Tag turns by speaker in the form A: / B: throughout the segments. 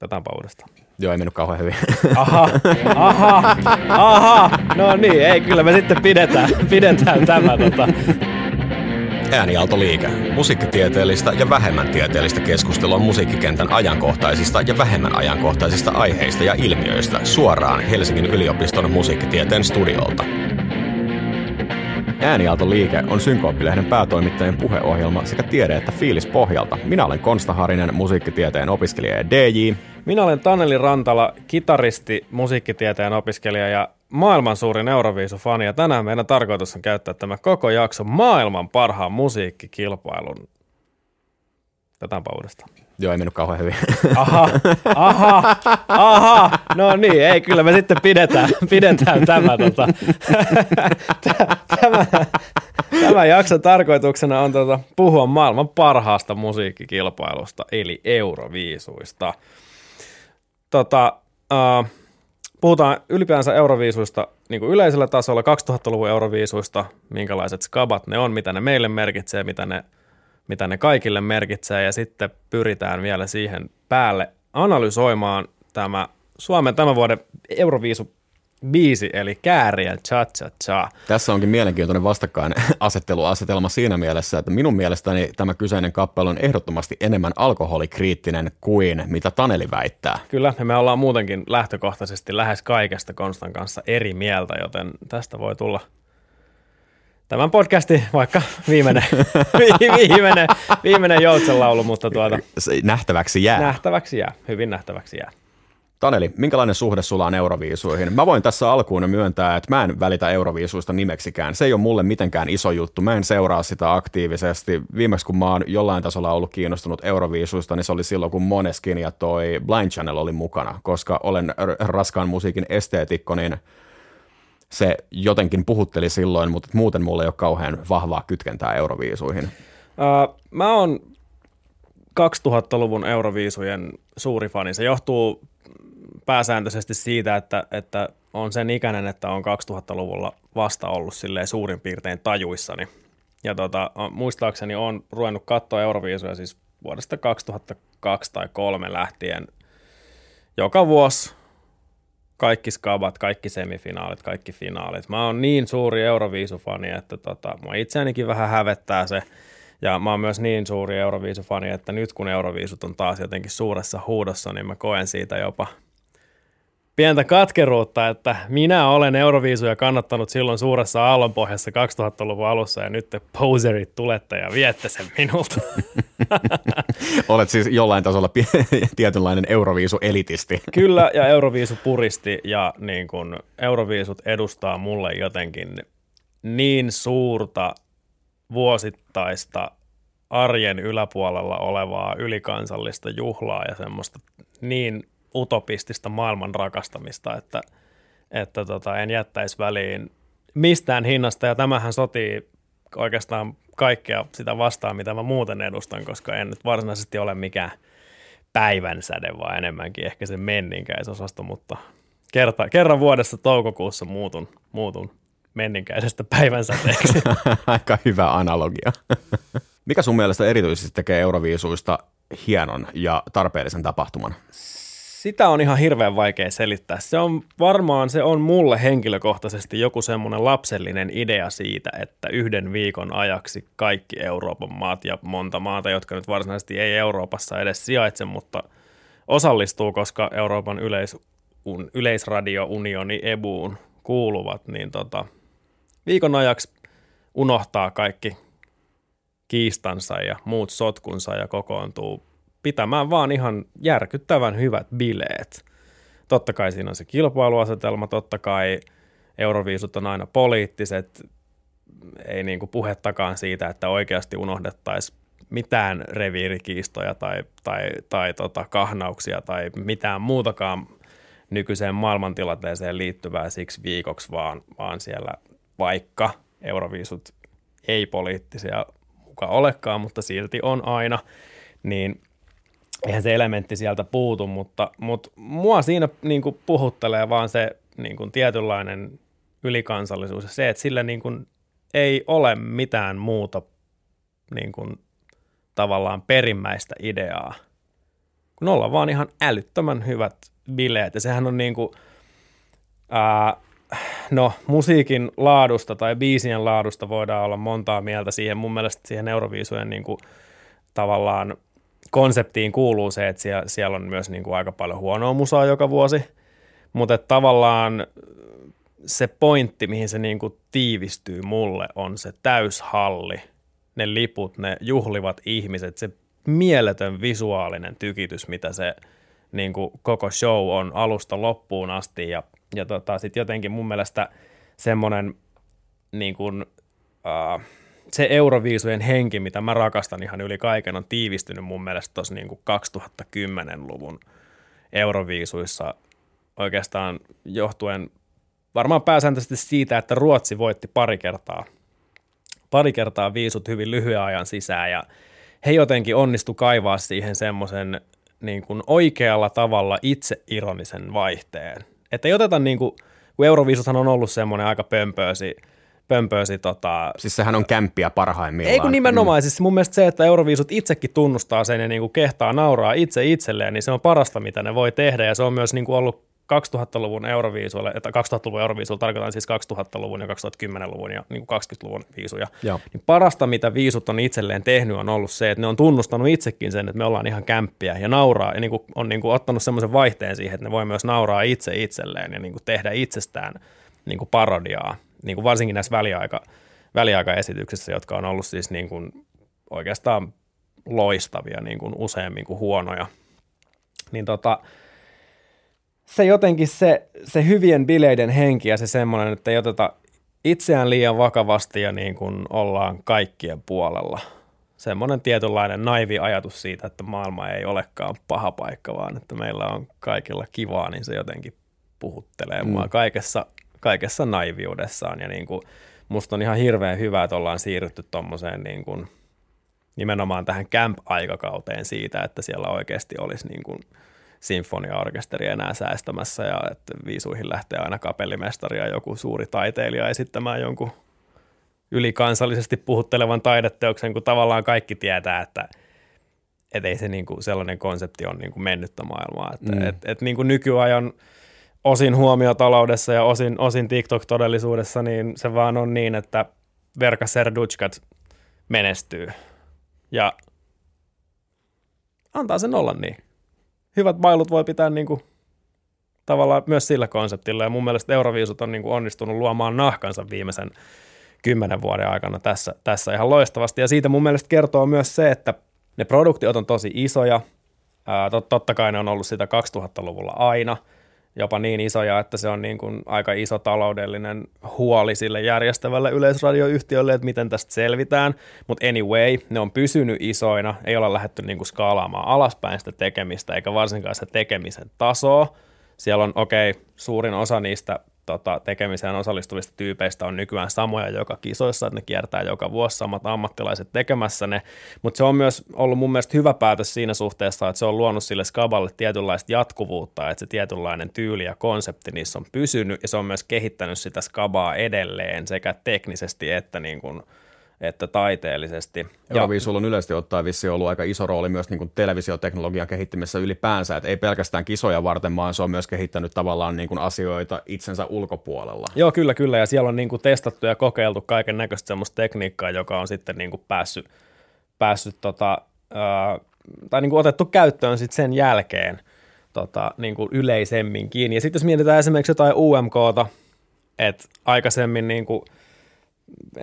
A: Otetaanpa uudestaan.
B: Joo, ei mennyt kauhean hyvin.
A: Aha, aha, aha. No niin, ei, kyllä me sitten pidetään, pidetään tämä. Tota.
B: Äänialtoliike. Musiikkitieteellistä ja vähemmän tieteellistä keskustelua musiikkikentän ajankohtaisista ja vähemmän ajankohtaisista aiheista ja ilmiöistä suoraan Helsingin yliopiston musiikkitieteen studiolta. Äänialtoliike on Synkooppilehden päätoimittajien puheohjelma sekä tiede- että fiilis pohjalta. Minä olen Konsta Harinen, musiikkitieteen opiskelija ja DJ.
A: Minä olen Taneli Rantala, kitaristi, musiikkitieteen opiskelija ja maailman suurin Euroviisu-fani. Ja tänään meidän tarkoitus on käyttää tämä koko jakso maailman parhaan musiikkikilpailun. Otetaanpa uudestaan.
B: Joo, ei mennyt kauhean hyvin.
A: Aha, aha, aha. No niin, ei, kyllä me sitten pidetään, pidetään tämä, tota, tämä, tämä jakson tarkoituksena on tota, puhua maailman parhaasta musiikkikilpailusta, eli Euroviisuista. Tota, uh, puhutaan ylipäänsä Euroviisuista niin kuin yleisellä tasolla, 2000-luvun Euroviisuista, minkälaiset skabat ne on, mitä ne meille merkitsee, mitä ne, mitä ne kaikille merkitsee, ja sitten pyritään vielä siihen päälle analysoimaan tämä Suomen tämän vuoden Euroviisu biisi, eli Kääriä Cha Cha Cha.
B: Tässä onkin mielenkiintoinen vastakkainasetteluasetelma siinä mielessä, että minun mielestäni tämä kyseinen kappale on ehdottomasti enemmän alkoholikriittinen kuin mitä Taneli väittää.
A: Kyllä, ja me ollaan muutenkin lähtökohtaisesti lähes kaikesta Konstan kanssa eri mieltä, joten tästä voi tulla tämän podcasti vaikka viimeinen, viimeinen, viimeinen joutsenlaulu, mutta tuota,
B: Se nähtäväksi jää.
A: nähtäväksi jää, hyvin nähtäväksi jää.
B: Taneli, minkälainen suhde sulla on Euroviisuihin? Mä voin tässä alkuun myöntää, että mä en välitä Euroviisuista nimeksikään. Se ei ole mulle mitenkään iso juttu. Mä en seuraa sitä aktiivisesti. Viimeksi kun mä oon jollain tasolla ollut kiinnostunut Euroviisuista, niin se oli silloin, kun Moneskin ja toi Blind Channel oli mukana. Koska olen r- raskaan musiikin esteetikko, niin se jotenkin puhutteli silloin, mutta muuten mulla ei ole kauhean vahvaa kytkentää Euroviisuihin.
A: Uh, mä oon 2000-luvun Euroviisujen suuri fani. Se johtuu pääsääntöisesti siitä, että, että on sen ikäinen, että on 2000-luvulla vasta ollut silleen suurin piirtein tajuissani. Ja tota, muistaakseni on ruvennut katsoa Euroviisuja siis vuodesta 2002 tai 2003 lähtien joka vuosi kaikki skabat, kaikki semifinaalit, kaikki finaalit. Mä oon niin suuri Euroviisufani, että tota, mua itseänikin vähän hävettää se. Ja mä oon myös niin suuri Euroviisufani, että nyt kun Euroviisut on taas jotenkin suuressa huudossa, niin mä koen siitä jopa pientä katkeruutta, että minä olen Euroviisuja kannattanut silloin suuressa aallonpohjassa 2000-luvun alussa ja nyt te poserit tulette ja viette sen minulta.
B: Olet siis jollain tasolla tietynlainen Euroviisu-elitisti.
A: Kyllä, ja Euroviisu puristi ja niin kun Euroviisut edustaa mulle jotenkin niin suurta vuosittaista arjen yläpuolella olevaa ylikansallista juhlaa ja semmoista niin utopistista maailman rakastamista, että, että tota, en jättäisi väliin mistään hinnasta ja tämähän sotii oikeastaan kaikkea sitä vastaan, mitä mä muuten edustan, koska en nyt varsinaisesti ole mikään päivänsäde, vaan enemmänkin ehkä se menninkäisosasto, mutta kerta, kerran vuodessa toukokuussa muutun, muutun menninkäisestä päivänsäteeksi.
B: Aika hyvä analogia. Mikä sun mielestä erityisesti tekee Euroviisuista hienon ja tarpeellisen tapahtuman?
A: Sitä on ihan hirveän vaikea selittää. Se on varmaan, se on mulle henkilökohtaisesti joku semmoinen lapsellinen idea siitä, että yhden viikon ajaksi kaikki Euroopan maat ja monta maata, jotka nyt varsinaisesti ei Euroopassa edes sijaitse, mutta osallistuu, koska Euroopan yleis, un, yleisradiounioni EBUun kuuluvat, niin tota, viikon ajaksi unohtaa kaikki kiistansa ja muut sotkunsa ja kokoontuu pitämään vaan ihan järkyttävän hyvät bileet. Totta kai siinä on se kilpailuasetelma, totta kai euroviisut on aina poliittiset, ei niinku puhettakaan siitä, että oikeasti unohdettaisiin mitään reviirikiistoja tai, tai, tai tota kahnauksia tai mitään muutakaan nykyiseen maailmantilanteeseen liittyvää siksi viikoksi, vaan, vaan siellä vaikka euroviisut ei poliittisia muka olekaan, mutta silti on aina, niin eihän se elementti sieltä puutu, mutta, mutta mua siinä niin kuin puhuttelee vaan se niin kuin tietynlainen ylikansallisuus ja se, että sillä niin kuin ei ole mitään muuta niin kuin tavallaan perimmäistä ideaa kun ollaan vaan ihan älyttömän hyvät bileet. Ja sehän on niin kuin, ää, no musiikin laadusta tai biisien laadusta voidaan olla montaa mieltä siihen. Mun mielestä siihen Euroviisujen niin kuin, tavallaan konseptiin kuuluu se, että siellä, siellä on myös niin kuin aika paljon huonoa musaa joka vuosi. Mutta tavallaan se pointti, mihin se niin kuin tiivistyy mulle, on se täyshalli, ne liput, ne juhlivat ihmiset, se mieletön visuaalinen tykitys, mitä se niin kuin koko show on alusta loppuun asti. Ja, ja tota, sitten jotenkin mun mielestä semmoinen niin kuin, uh, se Euroviisujen henki, mitä mä rakastan ihan yli kaiken, on tiivistynyt mun mielestä tuossa niin 2010-luvun Euroviisuissa oikeastaan johtuen varmaan pääsääntöisesti siitä, että Ruotsi voitti pari kertaa, pari kertaa viisut hyvin lyhyen ajan sisään ja he jotenkin onnistu kaivaa siihen semmoisen niin kuin oikealla tavalla itse ironisen vaihteen. Että ei oteta niin kuin, kun Euroviisuthan on ollut semmoinen aika pömpöösi, pömpöösi tota...
B: Siis sehän on kämppiä parhaimmillaan.
A: Ei kun nimenomaan, mm. siis mun mielestä se, että Euroviisut itsekin tunnustaa sen ja niin kuin kehtaa nauraa itse itselleen, niin se on parasta, mitä ne voi tehdä ja se on myös niin kuin ollut 2000-luvun euroviisuille, että 2000-luvun euroviisuilla tarkoitan siis 2000-luvun ja 2010-luvun ja niin kuin 20-luvun viisuja, Joo. niin parasta, mitä viisut on itselleen tehnyt, on ollut se, että ne on tunnustanut itsekin sen, että me ollaan ihan kämppiä ja nauraa, ja niin kuin, on niin kuin ottanut semmoisen vaihteen siihen, että ne voi myös nauraa itse itselleen ja niin kuin tehdä itsestään niin kuin parodiaa, niin kuin varsinkin näissä väliaika, väliaikaesityksissä, jotka on ollut siis niin kuin oikeastaan loistavia niin kuin useammin kuin huonoja. Niin tota, se jotenkin se, se hyvien bileiden henki ja se semmoinen, että ei oteta itseään liian vakavasti ja niin kuin ollaan kaikkien puolella. Semmoinen tietynlainen naivi ajatus siitä, että maailma ei olekaan paha paikka, vaan että meillä on kaikilla kivaa, niin se jotenkin puhuttelee mm. mua kaikessa, kaikessa naiviudessaan. Ja niin kuin, musta on ihan hirveän hyvä, että ollaan siirrytty tuommoiseen niin kuin, nimenomaan tähän camp-aikakauteen siitä, että siellä oikeasti olisi niin kuin – sinfoniaorkesteri enää säästämässä ja että viisuihin lähtee aina kapellimestari ja joku suuri taiteilija esittämään jonkun ylikansallisesti puhuttelevan taideteoksen, kun tavallaan kaikki tietää, että et ei se niinku sellainen konsepti on niinku mennyttä maailmaa. Että mm. et, et niinku nykyajan osin huomiotaloudessa ja osin, osin TikTok-todellisuudessa, niin se vaan on niin, että Verka Serduchkat menestyy. Ja antaa sen olla niin hyvät bailut voi pitää niin kuin, tavallaan myös sillä konseptilla. Ja mun mielestä Euroviisut on niin kuin onnistunut luomaan nahkansa viimeisen kymmenen vuoden aikana tässä, tässä ihan loistavasti. Ja siitä mun mielestä kertoo myös se, että ne produktiot on tosi isoja. Ää, tot, totta kai ne on ollut sitä 2000-luvulla aina – jopa niin isoja, että se on niin kuin aika iso taloudellinen huoli sille järjestävälle yleisradioyhtiölle, että miten tästä selvitään. Mutta anyway, ne on pysynyt isoina, ei olla lähdetty niin kuin skaalaamaan alaspäin sitä tekemistä, eikä varsinkaan se tekemisen tasoa. Siellä on, okei, okay, suurin osa niistä tota, tekemiseen osallistuvista tyypeistä on nykyään samoja joka kisoissa, että ne kiertää joka vuosi samat ammattilaiset tekemässä ne, mutta se on myös ollut mun mielestä hyvä päätös siinä suhteessa, että se on luonut sille skaballe tietynlaista jatkuvuutta, että se tietynlainen tyyli ja konsepti niissä on pysynyt ja se on myös kehittänyt sitä skabaa edelleen sekä teknisesti että niin kuin – että taiteellisesti.
B: Euroviisulla on yleisesti ottaen vissi ollut aika iso rooli myös niin kuin televisioteknologian kehittymisessä ylipäänsä, että ei pelkästään kisoja varten, vaan se on myös kehittänyt tavallaan niin kuin asioita itsensä ulkopuolella.
A: Joo, kyllä, kyllä, ja siellä on niin kuin testattu ja kokeiltu kaiken näköistä semmoista tekniikkaa, joka on sitten niin kuin päässyt, päässyt tota, ää, tai niin kuin otettu käyttöön sitten sen jälkeen tota, niin kuin yleisemminkin. Ja sitten jos mietitään esimerkiksi jotain UMKta, että aikaisemmin niin kuin –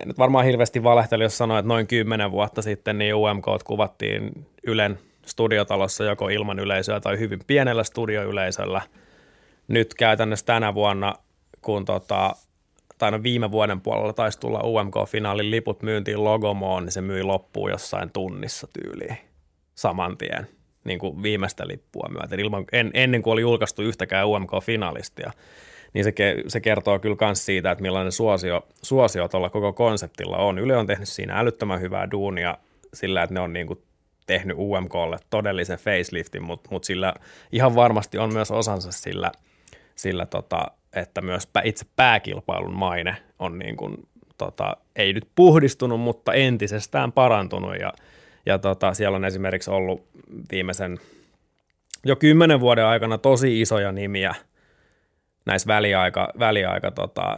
A: en nyt varmaan hirveästi valehteli, jos sanoin, että noin kymmenen vuotta sitten niin UMK kuvattiin Ylen studiotalossa joko ilman yleisöä tai hyvin pienellä studioyleisöllä. Nyt käytännössä tänä vuonna, kun tota, tai no viime vuoden puolella taisi tulla UMK-finaalin liput myyntiin Logomoon, niin se myi loppuun jossain tunnissa tyyliin saman tien niin kuin viimeistä lippua myöten, ilman, en, ennen kuin oli julkaistu yhtäkään UMK-finalistia niin se, se kertoo kyllä myös siitä, että millainen suosio, suosio tuolla koko konseptilla on. Yle on tehnyt siinä älyttömän hyvää duunia sillä, että ne on niin kuin tehnyt UMKlle todellisen faceliftin, mutta mut sillä ihan varmasti on myös osansa sillä, sillä tota, että myös itse pääkilpailun maine on niin kuin, tota, ei nyt puhdistunut, mutta entisestään parantunut ja, ja tota, siellä on esimerkiksi ollut viimeisen jo kymmenen vuoden aikana tosi isoja nimiä näissä väliaika, väliaika tota,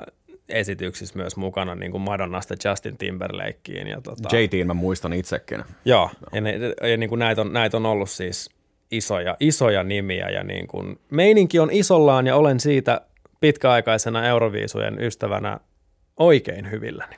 A: esityksissä myös mukana, niin kuin Madonnasta Justin Timberlakeen. Ja tota,
B: JTin mä muistan itsekin.
A: Joo, ja, ne, ja niin kuin näitä, on, näitä on ollut siis isoja, isoja nimiä ja niin kuin, meininki on isollaan ja olen siitä pitkäaikaisena Euroviisujen ystävänä oikein hyvilläni.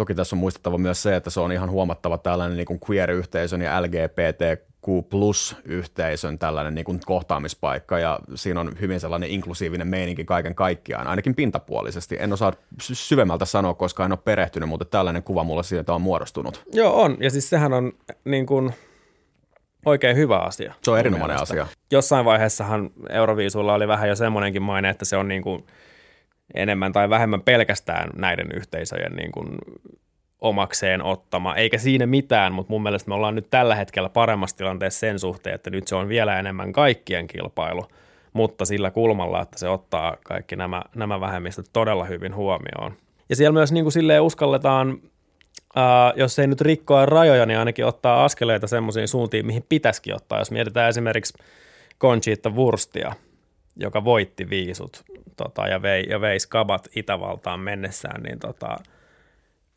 B: Toki tässä on muistettava myös se, että se on ihan huomattava tällainen niin kuin queer-yhteisön ja LGBTQ plus-yhteisön tällainen niin kuin kohtaamispaikka ja siinä on hyvin sellainen inklusiivinen meininki kaiken kaikkiaan, ainakin pintapuolisesti. En osaa syvemmältä sanoa, koska en ole perehtynyt, mutta tällainen kuva mulle siitä on muodostunut.
A: Joo, on. Ja siis sehän on niin kuin oikein hyvä asia.
B: Se on erinomainen asia.
A: Jossain vaiheessahan Euroviisulla oli vähän jo semmoinenkin maine, että se on niin kuin enemmän tai vähemmän pelkästään näiden yhteisöjen niin kuin omakseen ottama, eikä siinä mitään, mutta mun mielestä me ollaan nyt tällä hetkellä paremmassa tilanteessa sen suhteen, että nyt se on vielä enemmän kaikkien kilpailu, mutta sillä kulmalla, että se ottaa kaikki nämä, nämä vähemmistöt todella hyvin huomioon. Ja siellä myös niin kuin silleen uskalletaan, ää, jos ei nyt rikkoa rajoja, niin ainakin ottaa askeleita semmoisiin suuntiin, mihin pitäisikin ottaa. Jos mietitään esimerkiksi Conchita Wurstia, joka voitti viisut tota, ja, vei, ja vei skabat Itävaltaan mennessään, niin tota,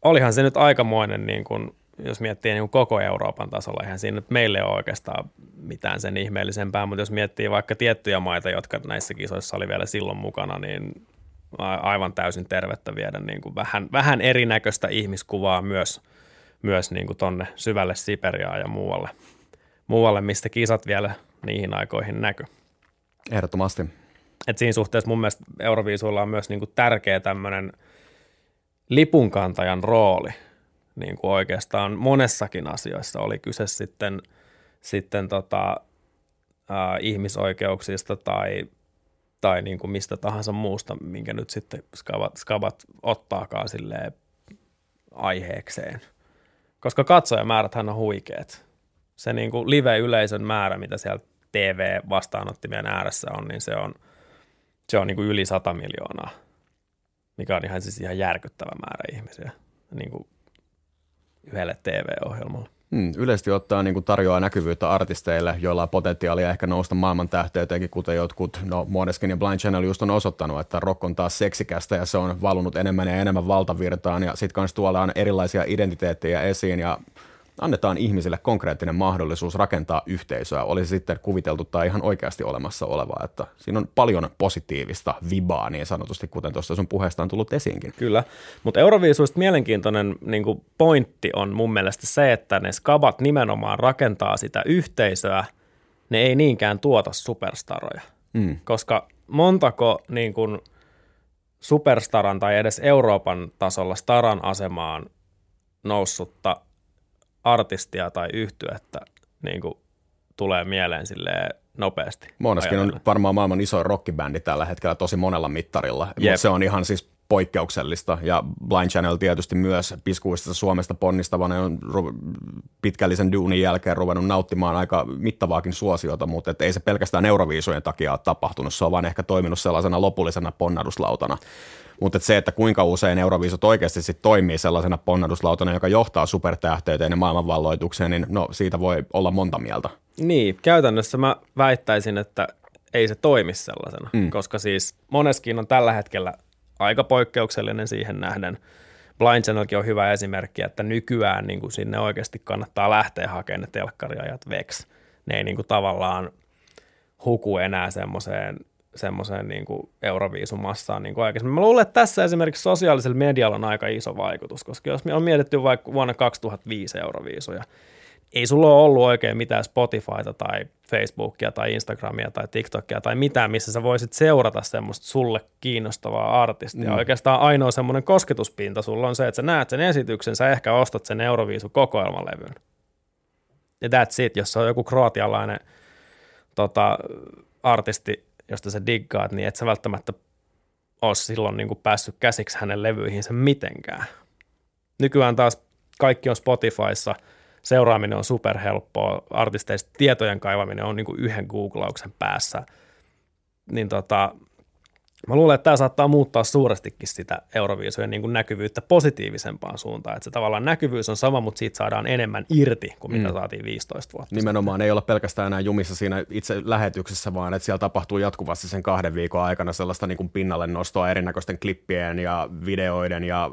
A: olihan se nyt aikamoinen, niin kuin, jos miettii niin kuin koko Euroopan tasolla, eihän siinä nyt meille ole oikeastaan mitään sen ihmeellisempää, mutta jos miettii vaikka tiettyjä maita, jotka näissä kisoissa oli vielä silloin mukana, niin aivan täysin tervettä viedä niin kuin vähän, vähän erinäköistä ihmiskuvaa myös, myös niin kuin tonne syvälle Siperiaan ja muualle, muualle, mistä kisat vielä niihin aikoihin näkyy.
B: Ehdottomasti.
A: Et siinä suhteessa mun mielestä Euroviisuilla on myös niin kuin tärkeä tämmöinen lipunkantajan rooli niin kuin oikeastaan monessakin asioissa. Oli kyse sitten, sitten tota, ää, ihmisoikeuksista tai, tai niin kuin mistä tahansa muusta, minkä nyt sitten skabat, skabat ottaakaan silleen aiheekseen. Koska katsojamääräthän on huikeet. Se niin kuin live-yleisön määrä, mitä siellä TV-vastaanottimien ääressä on, niin se on, se on niin kuin yli 100 miljoonaa, mikä on ihan, siis ihan järkyttävä määrä ihmisiä niin kuin yhdelle TV-ohjelmalle.
B: Hmm, yleisesti ottaa niin kuin tarjoaa näkyvyyttä artisteille, joilla on potentiaalia ehkä nousta maailman tähteyteenkin, kuten jotkut, no Måneskin ja Blind Channel just on osoittanut, että rock on taas seksikästä ja se on valunut enemmän ja enemmän valtavirtaan ja sitten kanssa tuolla on erilaisia identiteettejä esiin ja annetaan ihmisille konkreettinen mahdollisuus rakentaa yhteisöä, oli se sitten kuviteltu tai ihan oikeasti olemassa olevaa. Että siinä on paljon positiivista vibaa niin sanotusti, kuten tuossa sun puheesta on tullut esiinkin.
A: Kyllä, mutta Euroviisuista mielenkiintoinen niin pointti on mun mielestä se, että ne skabat nimenomaan rakentaa sitä yhteisöä, ne ei niinkään tuota superstaroja, mm. koska montako niin kuin, superstaran tai edes Euroopan tasolla staran asemaan noussutta artistia tai yhtyettä niin kuin tulee mieleen silleen nopeasti.
B: Moneskin on varmaan maailman iso rockibändi tällä hetkellä tosi monella mittarilla, yep. mutta se on ihan siis poikkeuksellista ja Blind Channel tietysti myös piskuista Suomesta ponnistavana on pitkällisen duunin jälkeen ruvennut nauttimaan aika mittavaakin suosiota, mutta et ei se pelkästään Euroviisujen takia ole tapahtunut, se on vaan ehkä toiminut sellaisena lopullisena ponnaduslautana. Mutta se, että kuinka usein Euroviisut oikeasti sit toimii sellaisena ponnaduslautana, joka johtaa supertähteyteen ja maailmanvalloitukseen, niin no siitä voi olla monta mieltä.
A: Niin, käytännössä mä väittäisin, että ei se toimi sellaisena, mm. koska siis moneskin on tällä hetkellä aika poikkeuksellinen siihen nähden. Blind Channelkin on hyvä esimerkki, että nykyään niin kuin sinne oikeasti kannattaa lähteä hakemaan ne telkkariajat veksi. Ne ei niin kuin tavallaan huku enää semmoiseen semmoiseen niin kuin euroviisumassaan niin kuin aikaisemmin. Mä luulen, että tässä esimerkiksi sosiaalisella medialla on aika iso vaikutus, koska jos me on mietitty vaikka vuonna 2005 euroviisuja, ei sulla ole ollut oikein mitään Spotifyta tai Facebookia tai Instagramia tai TikTokia tai mitään, missä sä voisit seurata semmoista sulle kiinnostavaa artistia. Mm. Oikeastaan ainoa semmoinen kosketuspinta sulla on se, että sä näet sen esityksen, sä ehkä ostat sen Euroviisu kokoelmalevyn. Ja that's it, jos se on joku kroatialainen tota, artisti, josta sä diggaat, niin et sä välttämättä ole silloin niin kuin päässyt käsiksi hänen levyihinsä mitenkään. Nykyään taas kaikki on Spotifyssa, seuraaminen on superhelppoa, artisteista tietojen kaivaminen on niin kuin yhden googlauksen päässä. Niin tota, Mä luulen, että tämä saattaa muuttaa suurestikin sitä Euroviisujen niin kuin näkyvyyttä positiivisempaan suuntaan. Että se tavallaan näkyvyys on sama, mutta siitä saadaan enemmän irti kuin mitä mm. saatiin 15 vuotta.
B: Nimenomaan sitten. ei olla pelkästään enää jumissa siinä itse lähetyksessä, vaan että siellä tapahtuu jatkuvasti sen kahden viikon aikana sellaista niin kuin pinnalle nostoa erinäköisten klippien ja videoiden ja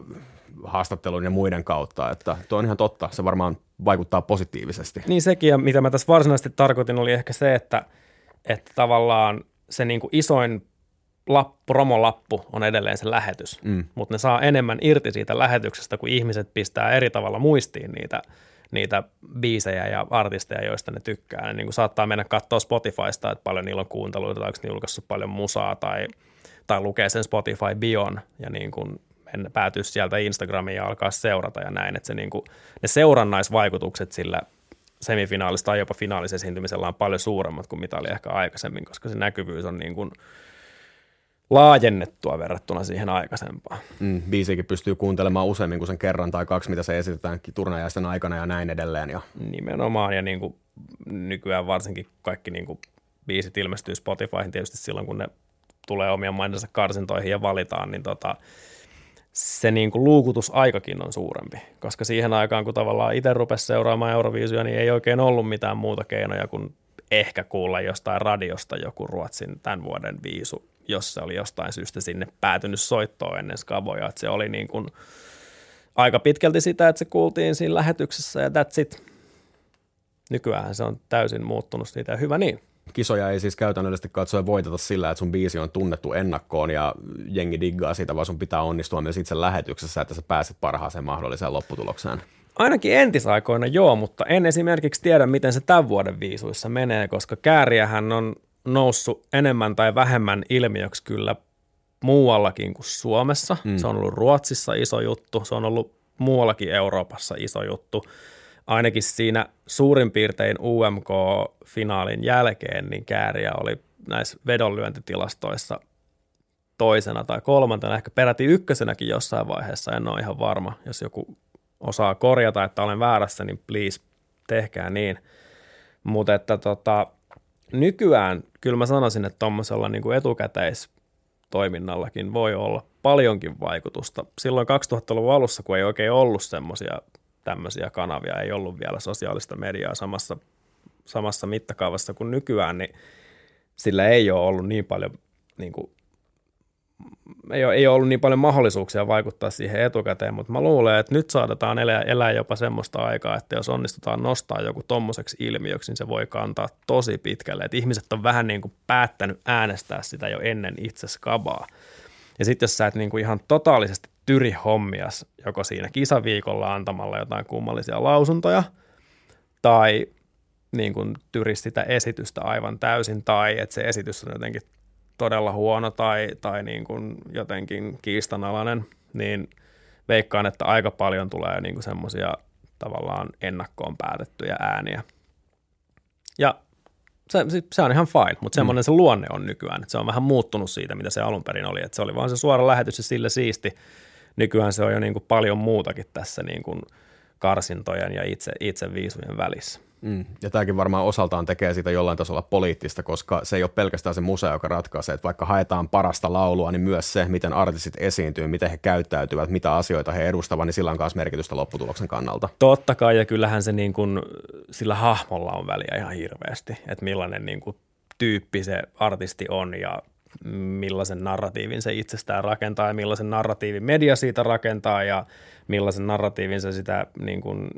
B: haastattelun ja muiden kautta. Että tuo on ihan totta, se varmaan vaikuttaa positiivisesti.
A: Niin sekin, ja mitä mä tässä varsinaisesti tarkoitin, oli ehkä se, että, että tavallaan se niin kuin isoin lappu, promolappu on edelleen se lähetys, mm. mutta ne saa enemmän irti siitä lähetyksestä, kun ihmiset pistää eri tavalla muistiin niitä, niitä biisejä ja artisteja, joista ne tykkää. Ne niin kuin saattaa mennä katsoa Spotifysta, että paljon niillä on kuunteluita, tai onko ne julkaissut paljon musaa, tai, tai lukee sen Spotify Bion, ja niin kuin päätyä sieltä Instagramiin ja alkaa seurata ja näin, että se niin kuin, ne seurannaisvaikutukset sillä semifinaalista tai jopa finaalisesiintymisellä on paljon suuremmat kuin mitä oli ehkä aikaisemmin, koska se näkyvyys on niin kuin – laajennettua verrattuna siihen aikaisempaan.
B: Mm, biisiäkin pystyy kuuntelemaan useammin kuin sen kerran tai kaksi, mitä se esitetään turnajaisten aikana ja näin edelleen. Ja.
A: Nimenomaan, ja niin kuin nykyään varsinkin kaikki niin kuin biisit ilmestyy Spotifyhin tietysti silloin, kun ne tulee omien mainonsa karsintoihin ja valitaan, niin tota, se niin kuin luukutusaikakin on suurempi, koska siihen aikaan, kun tavallaan itse rupesi seuraamaan Euroviisuja, niin ei oikein ollut mitään muuta keinoja kuin ehkä kuulla jostain radiosta joku Ruotsin tämän vuoden viisu jos se oli jostain syystä sinne päätynyt soittoon ennen Skavoja. Että se oli niin kuin aika pitkälti sitä, että se kuultiin siinä lähetyksessä ja that's it. Nykyään se on täysin muuttunut siitä ja hyvä niin.
B: Kisoja ei siis käytännöllisesti katsoen voiteta sillä, että sun biisi on tunnettu ennakkoon ja jengi diggaa sitä, vaan sun pitää onnistua myös itse lähetyksessä, että sä pääset parhaaseen mahdolliseen lopputulokseen.
A: Ainakin entisaikoina joo, mutta en esimerkiksi tiedä, miten se tämän vuoden viisuissa menee, koska kääriähän on noussut enemmän tai vähemmän ilmiöksi kyllä muuallakin kuin Suomessa. Mm. Se on ollut Ruotsissa iso juttu, se on ollut muuallakin Euroopassa iso juttu. Ainakin siinä suurin piirtein UMK-finaalin jälkeen, niin kääriä oli näissä vedonlyöntitilastoissa toisena tai kolmantena, ehkä peräti ykkösenäkin jossain vaiheessa, en ole ihan varma. Jos joku osaa korjata, että olen väärässä, niin please tehkää niin. Mutta että tota, nykyään kyllä mä sanoisin, että tuommoisella niin kuin etukäteistoiminnallakin voi olla paljonkin vaikutusta. Silloin 2000-luvun alussa, kun ei oikein ollut semmoisia tämmöisiä kanavia, ei ollut vielä sosiaalista mediaa samassa, samassa mittakaavassa kuin nykyään, niin sillä ei ole ollut niin paljon niin kuin ei ole, ei ole ollut niin paljon mahdollisuuksia vaikuttaa siihen etukäteen, mutta mä luulen, että nyt saatetaan elää, elää jopa semmoista aikaa, että jos onnistutaan nostaa joku tommoseksi ilmiöksi, niin se voi kantaa tosi pitkälle. Että ihmiset on vähän niin kuin päättänyt äänestää sitä jo ennen itse skabaa. Ja sitten jos sä et niin kuin ihan totaalisesti tyri hommias joko siinä kisaviikolla antamalla jotain kummallisia lausuntoja, tai niin kuin tyri sitä esitystä aivan täysin, tai että se esitys on jotenkin todella huono tai, tai niin kuin jotenkin kiistanalainen, niin veikkaan, että aika paljon tulee niin kuin semmoisia tavallaan ennakkoon päätettyjä ääniä. Ja se, se on ihan fine, mutta semmoinen mm. se luonne on nykyään. Että se on vähän muuttunut siitä, mitä se alun perin oli. Että se oli vaan se suora lähetys ja sille siisti. Nykyään se on jo niin kuin paljon muutakin tässä niin kuin karsintojen ja itse, itse viisujen välissä.
B: Mm. Ja tämäkin varmaan osaltaan tekee sitä jollain tasolla poliittista, koska se ei ole pelkästään se museo, joka ratkaisee, että vaikka haetaan parasta laulua, niin myös se, miten artistit esiintyy, miten he käyttäytyvät, mitä asioita he edustavat, niin sillä on myös merkitystä lopputuloksen kannalta.
A: Totta kai, ja kyllähän se niin kuin, sillä hahmolla on väliä ihan hirveästi, että millainen niin kuin tyyppi se artisti on ja millaisen narratiivin se itsestään rakentaa ja millaisen narratiivin media siitä rakentaa ja millaisen narratiivin se sitä niin kuin,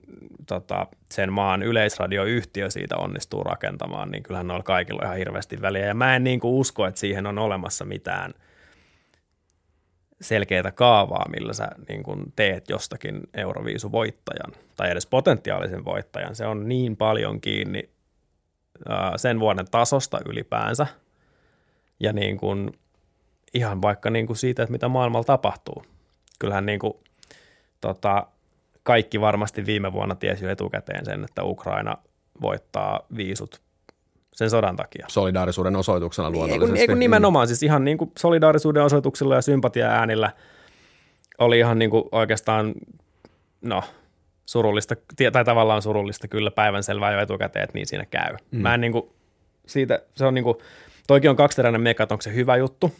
A: tota, sen maan yleisradioyhtiö siitä onnistuu rakentamaan, niin kyllähän noilla kaikilla on ihan hirveästi väliä. Ja mä en niin kuin usko, että siihen on olemassa mitään selkeää kaavaa, millä sä niin kuin teet jostakin Euroviisu-voittajan tai edes potentiaalisen voittajan. Se on niin paljon kiinni sen vuoden tasosta ylipäänsä – ja niin kuin, ihan vaikka niin kuin siitä, että mitä maailmalla tapahtuu. Kyllähän niin kuin, tota, kaikki varmasti viime vuonna tiesi jo etukäteen sen, että Ukraina voittaa viisut sen sodan takia.
B: Solidaarisuuden osoituksena luonnollisesti.
A: Ei kun, ei nimenomaan, siis ihan niin kuin solidaarisuuden osoituksilla ja sympatia-äänillä oli ihan niin kuin oikeastaan, no surullista, tai tavallaan surullista kyllä päivänselvää jo etukäteen, että niin siinä käy. Mm. Mä en niin kuin, siitä, se on niin kuin, Toikin on kaksiteräinen meka, että onko se hyvä juttu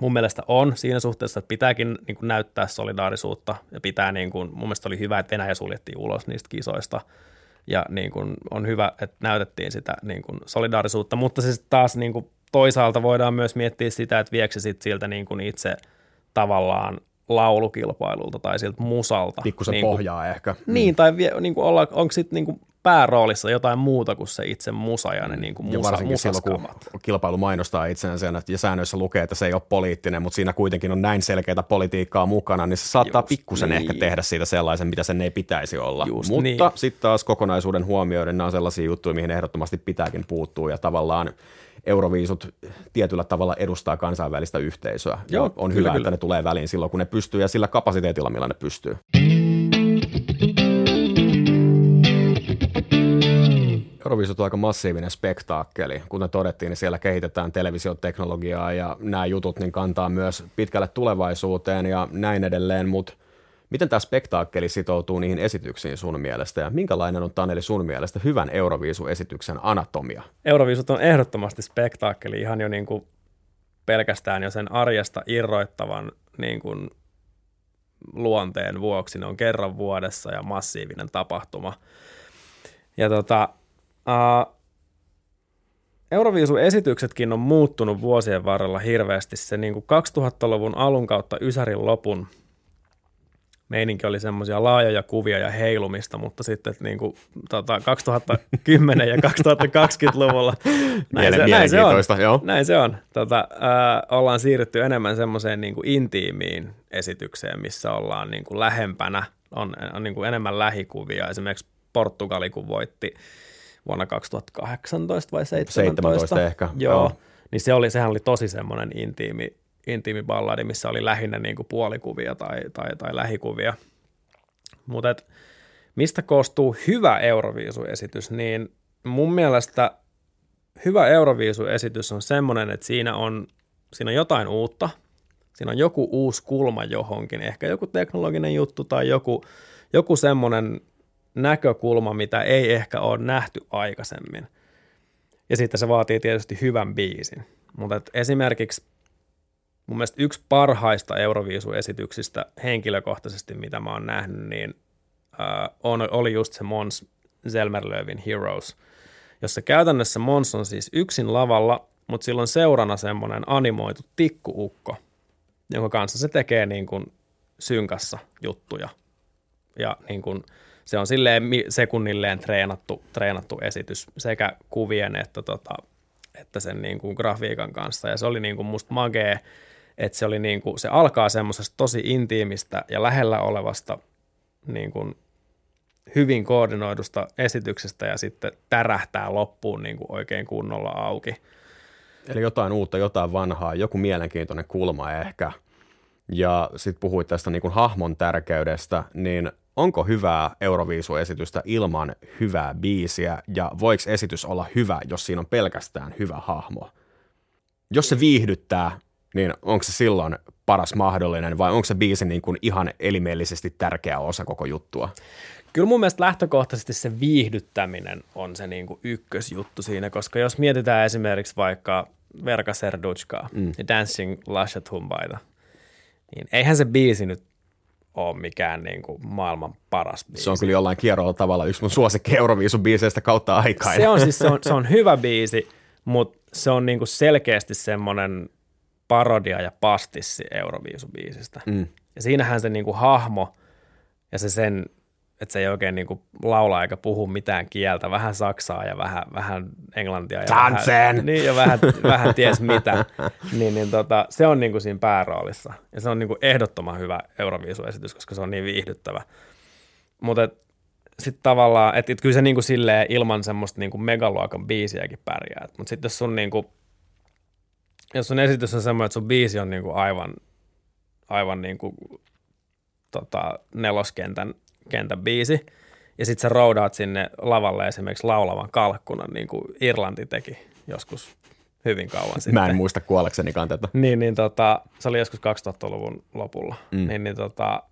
A: mun mielestä on siinä suhteessa, että pitääkin niin kuin näyttää solidaarisuutta ja pitää, niin kuin, mun mielestä oli hyvä, että Venäjä suljettiin ulos niistä kisoista ja niin kuin, on hyvä, että näytettiin sitä niin kuin solidaarisuutta, mutta siis taas niin kuin, toisaalta voidaan myös miettiä sitä, että viekö sit siltä niin kuin itse tavallaan laulukilpailulta tai siltä musalta.
B: Pikkusen
A: niin
B: kuin, pohjaa ehkä.
A: Niin, tai vie, niin kuin olla, onko sitten niin kuin pääroolissa jotain muuta kuin se itse musa ja ne niin kuin musa, ja varsinkin silloin, kun
B: kilpailu mainostaa itseänsä ja säännöissä lukee, että se ei ole poliittinen, mutta siinä kuitenkin on näin selkeää politiikkaa mukana, niin se saattaa Just pikkusen niin. ehkä tehdä siitä sellaisen, mitä sen ei pitäisi olla. Just mutta niin. sitten taas kokonaisuuden huomioiden nämä on sellaisia juttuja, mihin ehdottomasti pitääkin puuttua ja tavallaan Euroviisut tietyllä tavalla edustaa kansainvälistä yhteisöä. Joo, on kyllä, hyvä, kyllä. että ne tulee väliin silloin, kun ne pystyy ja sillä kapasiteetilla, millä ne pystyy. Euroviisut on aika massiivinen spektaakkeli. Kuten todettiin, niin siellä kehitetään televisioteknologiaa ja nämä jutut niin kantaa myös pitkälle tulevaisuuteen ja näin edelleen, mutta miten tämä spektaakkeli sitoutuu niihin esityksiin sun mielestä ja minkälainen on Taneli sun mielestä hyvän Euroviisu-esityksen anatomia?
A: Euroviisut on ehdottomasti spektaakkeli ihan jo niin kuin pelkästään jo sen arjesta irroittavan niin kuin luonteen vuoksi. Ne on kerran vuodessa ja massiivinen tapahtuma. Ja tota, Uh, Euroviisu-esityksetkin on muuttunut vuosien varrella hirveästi. Se niin kuin 2000-luvun alun kautta Ysärin lopun meininki oli semmoisia laajoja kuvia ja heilumista, mutta sitten niin kuin, tota, 2010 ja 2020-luvulla näin, se, näin se on. Joo. Näin se on. Tota, äh, ollaan siirrytty enemmän semmoiseen niin kuin intiimiin esitykseen, missä ollaan niin kuin lähempänä, on, on niin kuin enemmän lähikuvia. Esimerkiksi Portugali, kun voitti vuonna 2018 vai 2017.
B: 17 ehkä.
A: Joo, Joo. niin se oli, sehän oli tosi semmoinen intiimi, intiimi balladi, missä oli lähinnä niin kuin puolikuvia tai, tai, tai lähikuvia. Mutta mistä koostuu hyvä Euroviisuesitys, niin mun mielestä hyvä Euroviisuesitys on semmoinen, että siinä on, siinä on jotain uutta, siinä on joku uusi kulma johonkin, ehkä joku teknologinen juttu tai joku, joku semmoinen näkökulma, mitä ei ehkä ole nähty aikaisemmin. Ja sitten se vaatii tietysti hyvän biisin. Mutta esimerkiksi mun mielestä yksi parhaista Euroviisuesityksistä henkilökohtaisesti, mitä mä oon nähnyt, niin äh, on, oli just se Mons Zelmerlövin Heroes, jossa käytännössä Mons on siis yksin lavalla, mutta silloin seurana semmoinen animoitu tikkuukko, jonka kanssa se tekee niin kuin synkassa juttuja. Ja niin kuin – se on silleen sekunnilleen treenattu, treenattu esitys sekä kuvien että, tota, että sen niin kuin grafiikan kanssa. Ja se oli niin kuin musta magee, että se, oli niin kuin, se alkaa semmoisesta tosi intiimistä ja lähellä olevasta niin kuin hyvin koordinoidusta esityksestä ja sitten tärähtää loppuun niin kuin oikein kunnolla auki.
B: Eli jotain uutta, jotain vanhaa, joku mielenkiintoinen kulma ehkä. Ja sitten puhuit tästä niin kuin hahmon tärkeydestä, niin onko hyvää Euroviisuesitystä ilman hyvää biisiä ja voiko esitys olla hyvä, jos siinä on pelkästään hyvä hahmo? Jos se viihdyttää, niin onko se silloin paras mahdollinen vai onko se biisi niin kuin ihan elimellisesti tärkeä osa koko juttua?
A: Kyllä mun mielestä lähtökohtaisesti se viihdyttäminen on se niin kuin ykkösjuttu siinä, koska jos mietitään esimerkiksi vaikka Verka Serduchkaa mm. ja Dancing Lashat Humbaita, niin eihän se biisi nyt ole mikään niin kuin maailman paras biisi.
B: Se on kyllä jollain kierrolla tavalla yksi mun suosikki Euroviisun biiseistä kautta aikaa.
A: Se on siis se on, se on hyvä biisi, mutta se on niin kuin selkeästi semmoinen parodia ja pastissi Euroviisubiisistä. Mm. Ja siinähän se niin kuin hahmo ja se sen että se ei oikein niin kuin laula eikä puhu mitään kieltä, vähän saksaa ja vähän, vähän englantia. Ja
B: vähän,
A: niin, ja vähän, vähän ties mitä. Niin, niin tota, se on niin kuin siinä pääroolissa. Ja se on niin kuin ehdottoman hyvä Euroviisuesitys, koska se on niin viihdyttävä. Mutta sitten tavallaan, että et kyllä se niin kuin silleen ilman semmoista niin kuin megaluokan biisiäkin pärjää. Mutta sitten jos sun, niin kuin, jos sun esitys on semmoinen, että sun biisi on niin kuin aivan, aivan niin kuin, tota, neloskentän kentän biisi, ja sitten sä roudaat sinne lavalle esimerkiksi laulavan kalkkunan, niin kuin Irlanti teki joskus hyvin kauan sitten.
B: Mä en muista kuollekseni tätä.
A: Niin, niin tota, se oli joskus 2000-luvun lopulla. Mm. Niin, niin tota,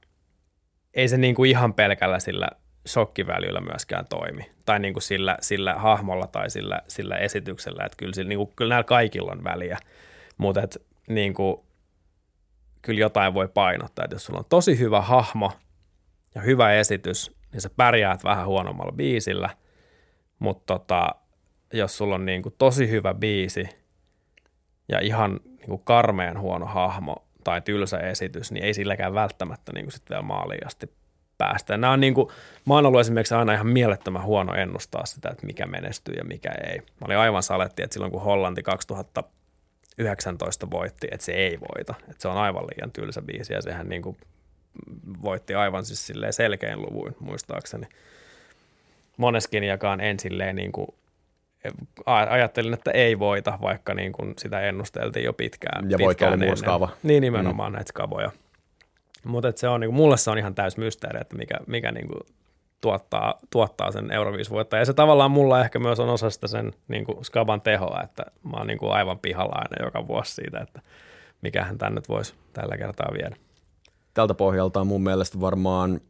A: ei se niin kuin ihan pelkällä sillä shokkivälyllä myöskään toimi. Tai niin kuin sillä, sillä hahmolla tai sillä, sillä esityksellä. Että kyllä, sillä, niin kuin, kyllä näillä kaikilla on väliä. Mutta niin kuin, kyllä jotain voi painottaa. Että jos sulla on tosi hyvä hahmo ja hyvä esitys, niin sä pärjäät vähän huonommalla biisillä, mutta tota, jos sulla on niin kuin tosi hyvä biisi ja ihan niin kuin karmeen huono hahmo tai tylsä esitys, niin ei silläkään välttämättä niin kuin sit vielä maaliin asti päästä. nämä on niin kuin, mä oon ollut esimerkiksi aina ihan mielettömän huono ennustaa sitä, että mikä menestyy ja mikä ei. Mä olin aivan saletti, että silloin kun Hollanti 2019 voitti, että se ei voita. Että se on aivan liian tylsä biisi ja sehän niin kuin voitti aivan siis silleen selkein luvuin muistaakseni. Moneskin jakaan en silleen niin kuin ajattelin, että ei voita, vaikka niin kuin sitä ennusteltiin jo pitkään.
B: Ja voitto oli muu skava.
A: Niin, nimenomaan mm. näitä skavoja. Mutta se on, niin kuin, mulle se on ihan täys mysteeri, että mikä, mikä niin kuin, tuottaa, tuottaa sen Euroviisuvoittajan. Ja se tavallaan mulla ehkä myös on osa sitä sen niin kuin skaban tehoa, että mä oon niin kuin aivan pihalla aina joka vuosi siitä, että mikähän tänne nyt voisi tällä kertaa viedä.
B: Tältä pohjalta on mun mielestä varmaan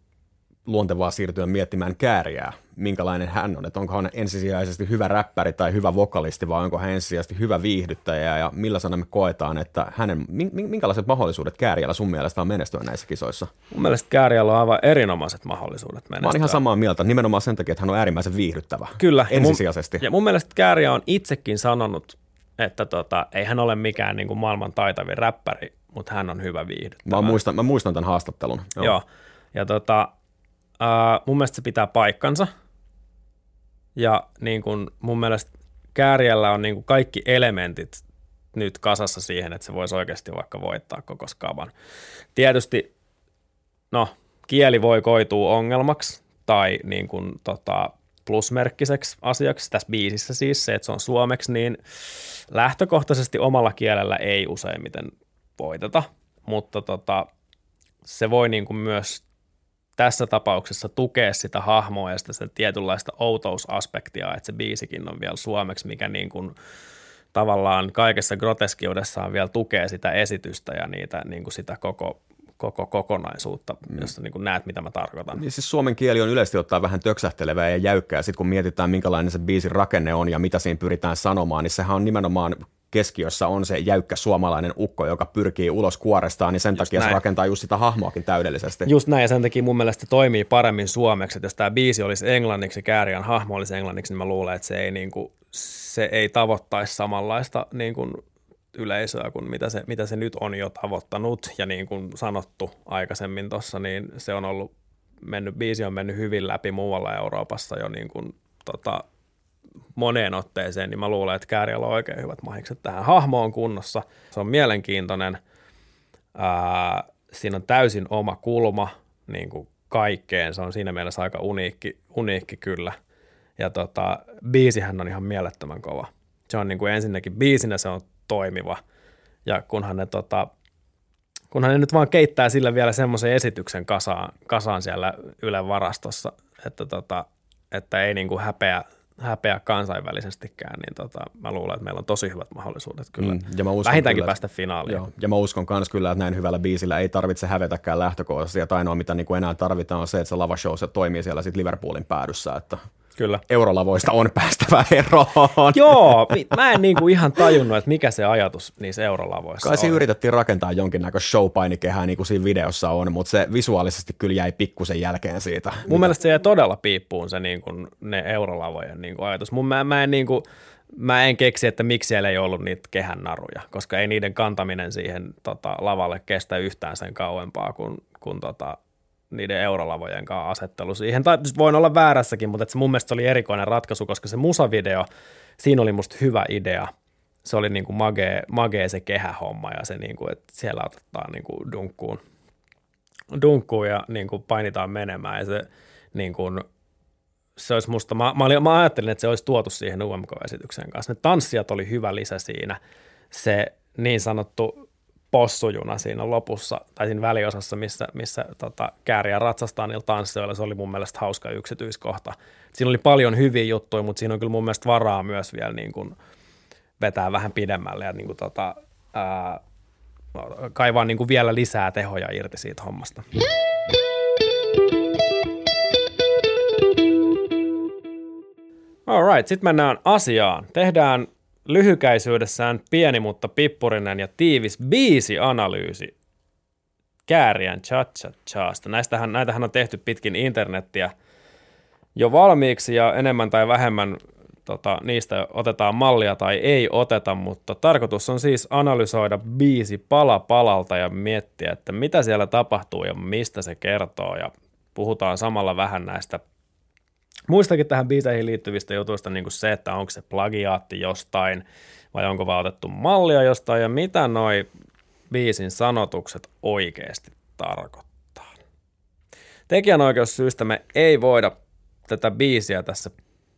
B: luontevaa siirtyä miettimään kääriää, minkälainen hän on. Että onko hän ensisijaisesti hyvä räppäri tai hyvä vokalisti vai onko hän ensisijaisesti hyvä viihdyttäjä ja millä sana me koetaan, että hänen, minkälaiset mahdollisuudet kääriällä sun mielestä on menestyä näissä kisoissa?
A: Mun mielestä kääriällä on aivan erinomaiset mahdollisuudet menestyä.
B: Mä oon ihan samaa mieltä, nimenomaan sen takia, että hän on äärimmäisen viihdyttävä.
A: Kyllä.
B: Ensisijaisesti.
A: Ja mun, ja mun mielestä kääriä on itsekin sanonut, että tota, ei hän ole mikään niin kuin maailman taitavin räppäri, mutta hän on hyvä viihdyttävä.
B: Mä muistan, mä muistan tämän haastattelun.
A: Joo. Joo. Ja tota, Uh, mun mielestä se pitää paikkansa. Ja niin kun mun mielestä Kääriällä on niin kuin kaikki elementit nyt kasassa siihen, että se voisi oikeasti vaikka voittaa koko skaban. Tietysti, no, kieli voi koitua ongelmaksi tai niin kuin, tota, plusmerkkiseksi asiaksi tässä biisissä siis se, että se on suomeksi, niin lähtökohtaisesti omalla kielellä ei useimmiten voiteta, mutta tota, se voi niin kuin myös tässä tapauksessa tukea sitä hahmoa ja sitä, sitä tietynlaista outousaspektia, että se biisikin on vielä suomeksi, mikä niin kuin tavallaan kaikessa groteskiudessaan vielä tukee sitä esitystä ja niitä, niin kuin sitä koko koko kokonaisuutta, mm. jossa niin näet, mitä mä tarkoitan.
B: Niin siis suomen kieli on yleisesti ottaa vähän töksähtelevää ja jäykkää. Sitten kun mietitään, minkälainen se biisin rakenne on ja mitä siinä pyritään sanomaan, niin sehän on nimenomaan keskiössä on se jäykkä suomalainen ukko, joka pyrkii ulos kuorestaan, niin sen just takia näin. se rakentaa just sitä hahmoakin täydellisesti.
A: Just näin, ja sen takia mun mielestä se toimii paremmin suomeksi, että jos tämä biisi olisi englanniksi ja Kääriän hahmo olisi englanniksi, niin mä luulen, että se ei, niin kuin, se ei tavoittaisi samanlaista niin kuin yleisöä kuin mitä se, mitä se nyt on jo tavoittanut, ja niin kuin sanottu aikaisemmin tuossa, niin se on ollut mennyt, biisi on mennyt hyvin läpi muualla Euroopassa jo niin kuin, tota, moneen otteeseen, niin mä luulen, että Kääriällä on oikein hyvät mahikset tähän. Hahmo on kunnossa, se on mielenkiintoinen, ää, siinä on täysin oma kulma niin kuin kaikkeen, se on siinä mielessä aika uniikki, uniikki kyllä. Ja tota, biisihän on ihan mielettömän kova. Se on niin kuin ensinnäkin biisinä se on toimiva, ja kunhan ne, tota, kunhan ne nyt vaan keittää sille vielä semmoisen esityksen kasaan, kasaan siellä Ylen varastossa, että, tota, että ei niin kuin häpeä häpeä kansainvälisestikään, niin tota, mä luulen, että meillä on tosi hyvät mahdollisuudet kyllä. Mm, ja mä uskon Vähintäänkin kyllä, päästä finaaliin. Joo,
B: ja mä uskon myös kyllä, että näin hyvällä biisillä ei tarvitse hävetäkään lähtökohdassa, ja ainoa mitä niin kuin enää tarvitaan on se, että se lavashow se toimii siellä sit Liverpoolin päädyssä, että Kyllä. Eurolavoista on päästävä eroon.
A: Joo, mä en niinku ihan tajunnut, että mikä se ajatus niissä eurolavoissa
B: Kai on. yritettiin rakentaa jonkinnäköistä showpainikehää, niin kuin siinä videossa on, mutta se visuaalisesti kyllä jäi pikkusen jälkeen siitä.
A: Mun mitä... mielestä se jäi todella piippuun se niin kuin, ne eurolavojen niin kuin ajatus. Mun, mä, mä en niin kuin, mä en keksi, että miksi siellä ei ollut niitä kehän naruja, koska ei niiden kantaminen siihen tota, lavalle kestä yhtään sen kauempaa kuin, kuin tota, niiden eurolavojen kanssa asettelu siihen. Tai voin olla väärässäkin, mutta se mun mielestä oli erikoinen ratkaisu, koska se musavideo, siinä oli musta hyvä idea. Se oli niin kuin magee, magee se kehähomma ja se, niin kuin, että siellä otetaan niin kuin dunkkuun, dunkkuun ja niin kuin painitaan menemään. Ja se, niin kuin, se olisi musta, mä, mä, mä ajattelin, että se olisi tuotu siihen UMK-esityksen kanssa. Ne tanssijat oli hyvä lisä siinä. Se niin sanottu possujuna siinä lopussa, tai siinä väliosassa, missä, missä tota, kääriä ratsastaa niillä tansseilla. Se oli mun mielestä hauska yksityiskohta. Siinä oli paljon hyviä juttuja, mutta siinä on kyllä mun mielestä varaa myös vielä niin kuin vetää vähän pidemmälle ja niin kuin, tota, ää, kaivaa niin kuin vielä lisää tehoja irti siitä hommasta. Alright, sitten mennään asiaan. Tehdään lyhykäisyydessään pieni, mutta pippurinen ja tiivis biisianalyysi Kääriän cha cha chaasta. Näistähän, näitähän on tehty pitkin internettiä jo valmiiksi ja enemmän tai vähemmän tota, niistä otetaan mallia tai ei oteta, mutta tarkoitus on siis analysoida biisi pala palalta ja miettiä, että mitä siellä tapahtuu ja mistä se kertoo ja puhutaan samalla vähän näistä muistakin tähän biiseihin liittyvistä jutuista, niin kuin se, että onko se plagiaatti jostain vai onko vaan otettu mallia jostain ja mitä noi biisin sanotukset oikeasti tarkoittaa. Tekijänoikeussyistä me ei voida tätä biisiä tässä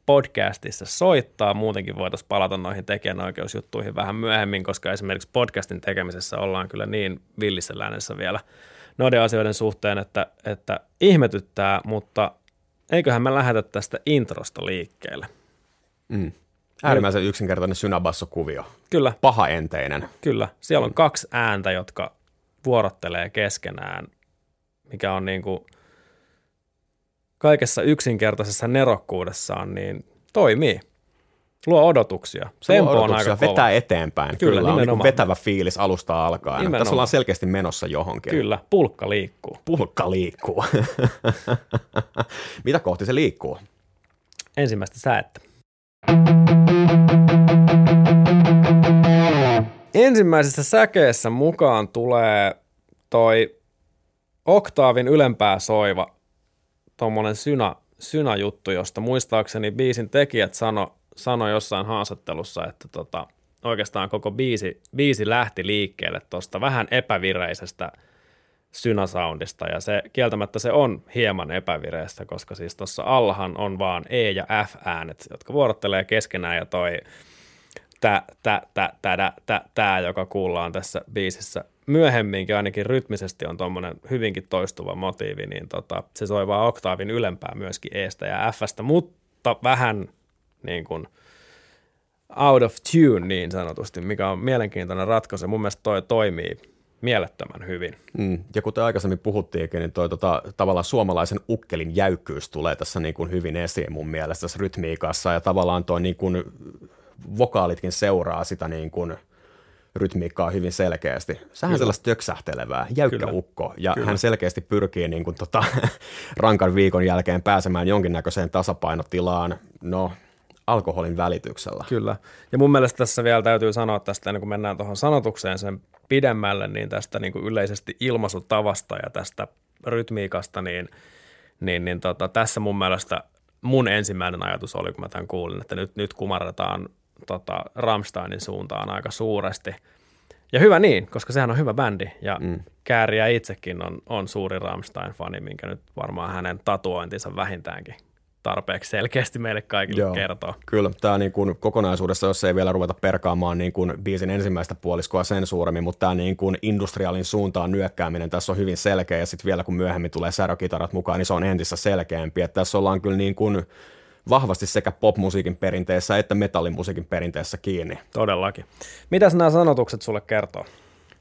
A: podcastissa soittaa. Muutenkin voitaisiin palata noihin tekijänoikeusjuttuihin vähän myöhemmin, koska esimerkiksi podcastin tekemisessä ollaan kyllä niin villissä lännessä vielä noiden asioiden suhteen, että, että ihmetyttää, mutta eiköhän me lähetä tästä introsta liikkeelle.
B: Mm. Äärimmäisen yksinkertainen synabassokuvio.
A: Kyllä.
B: Pahaenteinen.
A: Kyllä. Siellä on kaksi ääntä, jotka vuorottelee keskenään, mikä on niin kuin – kaikessa yksinkertaisessa nerokkuudessaan niin toimii. Luo odotuksia.
B: Se Tempo luo odotuksia, on aika vetää kova. eteenpäin. Kyllä, Kyllä on niin vetävä fiilis alusta alkaen. Nimenomaan. Tässä ollaan selkeästi menossa johonkin.
A: Kyllä, pulkka liikkuu.
B: Pulkka liikkuu. Mitä kohti se liikkuu?
A: Ensimmäistä säettä. Ensimmäisessä säkeessä mukaan tulee toi oktaavin ylempää soiva tuommoinen syna, synä-juttu, josta muistaakseni biisin tekijät sano, sano jossain haastattelussa, että tota, oikeastaan koko biisi, biisi lähti liikkeelle tuosta vähän epävireisestä synasoundista, ja se kieltämättä se on hieman epävireistä, koska siis tuossa allahan on vaan E- ja F-äänet, jotka vuorottelee keskenään, ja toi tä, tä, tä, tä, tä, tä, joka kuullaan tässä biisissä. Myöhemminkin ainakin rytmisesti on tuommoinen hyvinkin toistuva motiivi, niin tota, se soi vaan oktaavin ylempää myöskin Estä ja Fstä, mutta vähän niin kuin out of tune niin sanotusti, mikä on mielenkiintoinen ratkaisu. Mun mielestä toi toimii mielettömän hyvin.
B: Mm. Ja kuten aikaisemmin puhuttiinkin, niin toi tota, tavallaan suomalaisen ukkelin jäykkyys tulee tässä niin kuin hyvin esiin mun mielestä tässä rytmiikassa ja tavallaan toi niin kuin vokaalitkin seuraa sitä niin kuin – rytmiikkaa hyvin selkeästi. Sehän on sellaista töksähtelevää, jäykkä Kyllä. ukko, ja Kyllä. hän selkeästi pyrkii niin kuin, tota, rankan viikon jälkeen pääsemään jonkinnäköiseen tasapainotilaan, no alkoholin välityksellä.
A: Kyllä, ja mun mielestä tässä vielä täytyy sanoa tästä, ennen kuin mennään tuohon sanotukseen sen pidemmälle, niin tästä niin kuin yleisesti ilmaisutavasta ja tästä rytmiikasta, niin, niin, niin tota, tässä mun mielestä mun ensimmäinen ajatus oli, kun mä tämän kuulin, että nyt, nyt kumarretaan tota, Rammsteinin suuntaan aika suuresti. Ja hyvä niin, koska sehän on hyvä bändi ja mm. Kääriä itsekin on, on suuri Rammstein-fani, minkä nyt varmaan hänen tatuointinsa vähintäänkin tarpeeksi selkeästi meille kaikille Joo, kertoo.
B: Kyllä, tämä niin kuin kokonaisuudessa, jos ei vielä ruveta perkaamaan niin kuin biisin ensimmäistä puoliskoa sen suuremmin, mutta tämä niin kuin industriaalin suuntaan nyökkääminen tässä on hyvin selkeä, ja sitten vielä kun myöhemmin tulee särökitarat mukaan, niin se on entistä selkeämpi, että tässä ollaan kyllä niin kuin vahvasti sekä popmusiikin perinteessä että metallimusiikin perinteessä kiinni.
A: Todellakin. Mitäs nämä sanotukset sulle kertoo?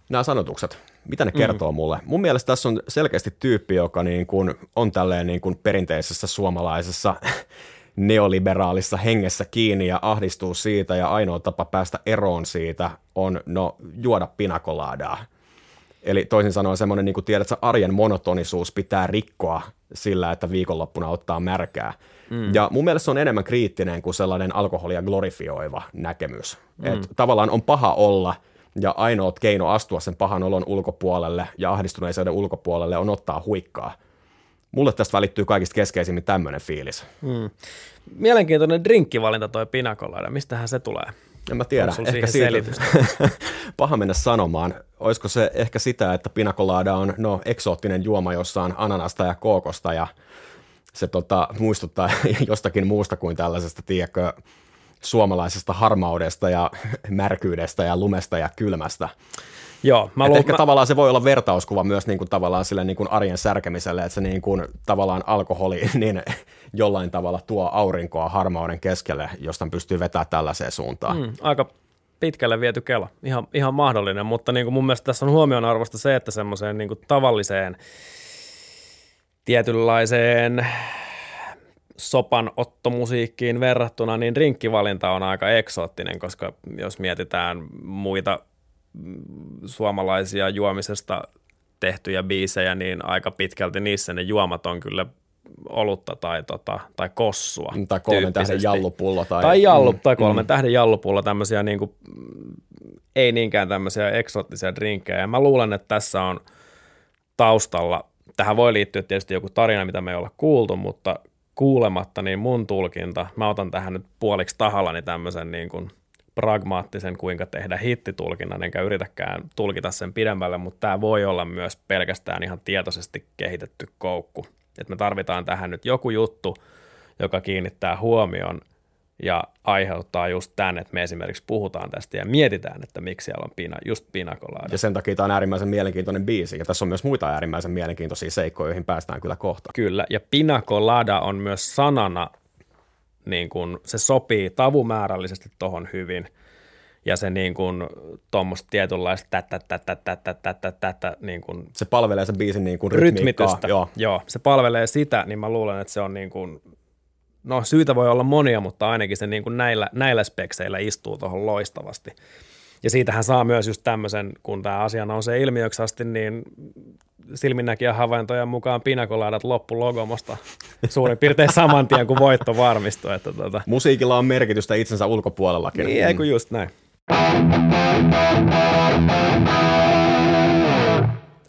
B: Nämä sanotukset, mitä ne kertoo mm. mulle? Mun mielestä tässä on selkeästi tyyppi, joka niin kuin on tälleen niin kuin perinteisessä suomalaisessa neoliberaalissa hengessä kiinni ja ahdistuu siitä ja ainoa tapa päästä eroon siitä on no juoda pinakolaadaa. Eli toisin sanoen semmoinen, niin kuin tiedät, että arjen monotonisuus pitää rikkoa sillä, että viikonloppuna ottaa märkää. Mm. Ja mun mielestä se on enemmän kriittinen kuin sellainen alkoholia glorifioiva näkemys. Mm. Et tavallaan on paha olla ja ainoa keino astua sen pahan olon ulkopuolelle ja ahdistuneisuuden ulkopuolelle on ottaa huikkaa. Mulle tästä välittyy kaikista keskeisimmin tämmöinen fiilis. Mm.
A: Mielenkiintoinen drinkkivalinta toi pinakolaida. Mistähän se tulee?
B: En mä tiedä. Ehkä siitä, paha mennä sanomaan. Olisiko se ehkä sitä, että pinakolaada on no, eksoottinen juoma, jossa on ananasta ja kookosta ja se tota, muistuttaa jostakin muusta kuin tällaisesta, tiedätkö, suomalaisesta harmaudesta ja märkyydestä ja lumesta ja kylmästä.
A: Joo,
B: mä luulen, ehkä mä... tavallaan se voi olla vertauskuva myös niin kuin tavallaan sille niin kuin arjen särkemiselle, että se niin kuin tavallaan alkoholi niin jollain tavalla tuo aurinkoa harmauden keskelle, josta pystyy vetämään tällaiseen suuntaan. Mm,
A: aika pitkälle viety kela, ihan, ihan mahdollinen, mutta niin kuin mun mielestä tässä on huomionarvosta se, että semmoiseen niin kuin tavalliseen tietynlaiseen sopanottomusiikkiin verrattuna, niin rinkkivalinta on aika eksoottinen, koska jos mietitään muita suomalaisia juomisesta tehtyjä biisejä, niin aika pitkälti niissä ne juomat on kyllä olutta tai, tota, tai kossua.
B: Tai kolmen tähden jallupullo. Tai,
A: tai, jallu, mm, tai kolmen mm. tähden jallupullo, tämmöisiä niin kuin, ei niinkään tämmöisiä eksoottisia drinkkejä. Ja mä luulen, että tässä on taustalla, tähän voi liittyä tietysti joku tarina, mitä me ei olla kuultu, mutta kuulematta, niin mun tulkinta, mä otan tähän nyt puoliksi tahallani tämmöisen niin kuin pragmaattisen, kuinka tehdä hittitulkinnan, enkä yritäkään tulkita sen pidemmälle, mutta tämä voi olla myös pelkästään ihan tietoisesti kehitetty koukku. Että me tarvitaan tähän nyt joku juttu, joka kiinnittää huomion ja aiheuttaa just tämän, että me esimerkiksi puhutaan tästä ja mietitään, että miksi siellä on pina, just pinakolaada.
B: Ja sen takia tämä on äärimmäisen mielenkiintoinen biisi, ja tässä on myös muita äärimmäisen mielenkiintoisia seikkoja, joihin päästään kyllä kohta.
A: Kyllä, ja pinakolada on myös sanana, niin kuin, se sopii tavumäärällisesti tohon hyvin, ja se niin kuin tuommoista tietynlaista tätä, tätä, tätä, tätä, tätä, niin kuin
B: Se palvelee sen biisin niin kuin
A: rytmitystä. Joo. Joo, se palvelee sitä, niin mä luulen, että se on niin kuin no syytä voi olla monia, mutta ainakin se niin kuin näillä, näillä spekseillä istuu tuohon loistavasti. Ja siitähän saa myös just tämmöisen, kun tämä asia nousee ilmiöksi asti, niin silminnäkijä havaintojen mukaan pinakolaadat loppu logomosta suurin piirtein saman tien, kun voitto varmistui. Että tota.
B: Musiikilla on merkitystä itsensä ulkopuolellakin.
A: Niin, eikö just näin.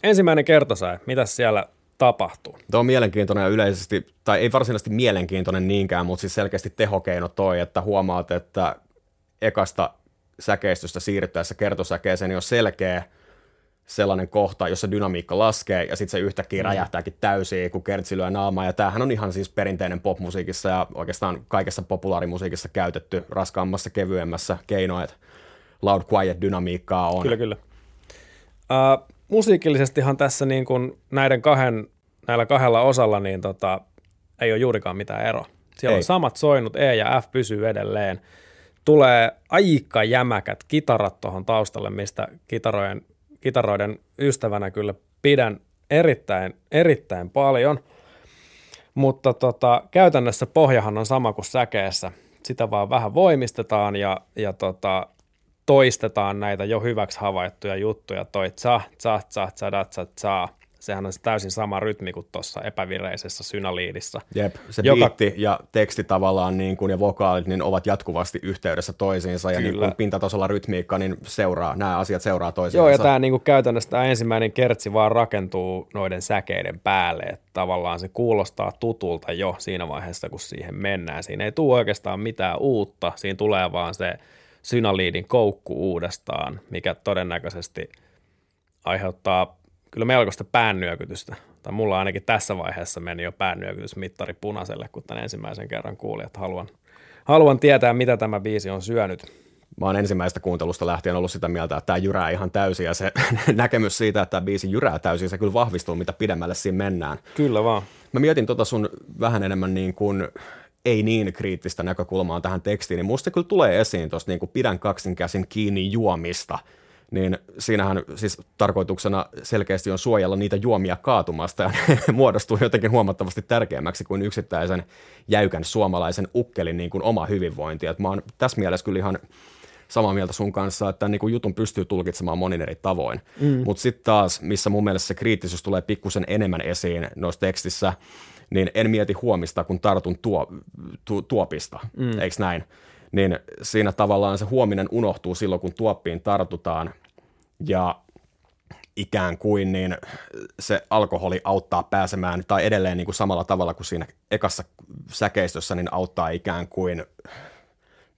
A: Ensimmäinen kertosäe, mitä siellä tapahtuu.
B: Tuo on mielenkiintoinen ja yleisesti, tai ei varsinaisesti mielenkiintoinen niinkään, mutta siis selkeästi tehokeino toi, että huomaat, että ekasta säkeistöstä siirryttäessä kertosäkeeseen niin on selkeä sellainen kohta, jossa dynamiikka laskee ja sitten se yhtäkkiä mm. räjähtääkin täysin, kun kertsi lyö naamaa. Ja tämähän on ihan siis perinteinen popmusiikissa ja oikeastaan kaikessa populaarimusiikissa käytetty raskaammassa, kevyemmässä keinoa, että loud quiet dynamiikkaa on.
A: Kyllä, kyllä. Uh, musiikillisestihan tässä niin kuin näiden kahden, näillä kahdella osalla niin tota, ei ole juurikaan mitään eroa. Siellä ei. on samat soinut, E ja F pysyy edelleen. Tulee aika jämäkät kitarat tuohon taustalle, mistä kitaroiden, kitaroiden ystävänä kyllä pidän erittäin, erittäin paljon. Mutta tota, käytännössä pohjahan on sama kuin säkeessä. Sitä vaan vähän voimistetaan ja, ja tota, toistetaan näitä jo hyväksi havaittuja juttuja, toi tsa, tsa, tsa, tsa, tsa, tsa, tsa. Sehän on täysin sama rytmi kuin tuossa epävireisessä synaliidissa.
B: Jep, se joka... biitti ja teksti tavallaan niin kuin, ja vokaalit niin ovat jatkuvasti yhteydessä toisiinsa ja niin kuin pintatasolla rytmiikka niin seuraa, nämä asiat seuraa toisiinsa.
A: Joo, ja tämä niin kuin käytännössä tämä ensimmäinen kertsi vaan rakentuu noiden säkeiden päälle, että tavallaan se kuulostaa tutulta jo siinä vaiheessa, kun siihen mennään. Siinä ei tule oikeastaan mitään uutta, siinä tulee vaan se synaliidin koukku uudestaan, mikä todennäköisesti aiheuttaa kyllä melkoista päännyökytystä. Tai mulla ainakin tässä vaiheessa meni jo päännyökytysmittari punaiselle, kun tämän ensimmäisen kerran kuulin, että haluan, haluan tietää, mitä tämä biisi on syönyt.
B: Mä oon ensimmäistä kuuntelusta lähtien ollut sitä mieltä, että tämä jyrää ihan täysin ja se näkemys siitä, että tämä biisi jyrää täysin, se kyllä vahvistuu, mitä pidemmälle siinä mennään.
A: Kyllä vaan.
B: Mä mietin tota sun vähän enemmän niin kuin ei niin kriittistä näkökulmaa tähän tekstiin, niin musta kyllä tulee esiin tuosta niin pidän kaksin käsin kiinni juomista, niin siinähän siis tarkoituksena selkeästi on suojella niitä juomia kaatumasta ja ne muodostuu jotenkin huomattavasti tärkeämmäksi kuin yksittäisen jäykän suomalaisen ukkelin niin kuin oma hyvinvointi. Et mä oon tässä mielessä kyllä ihan samaa mieltä sun kanssa, että niin kuin jutun pystyy tulkitsemaan monin eri tavoin. Mm. Mutta sitten taas, missä mun mielestä se kriittisyys tulee pikkusen enemmän esiin noissa tekstissä, niin en mieti huomista, kun tartun tuo, tu, tuopista, mm. eikö näin? Niin siinä tavallaan se huominen unohtuu silloin, kun tuoppiin tartutaan ja ikään kuin niin se alkoholi auttaa pääsemään, tai edelleen niin kuin samalla tavalla kuin siinä ekassa säkeistössä, niin auttaa ikään kuin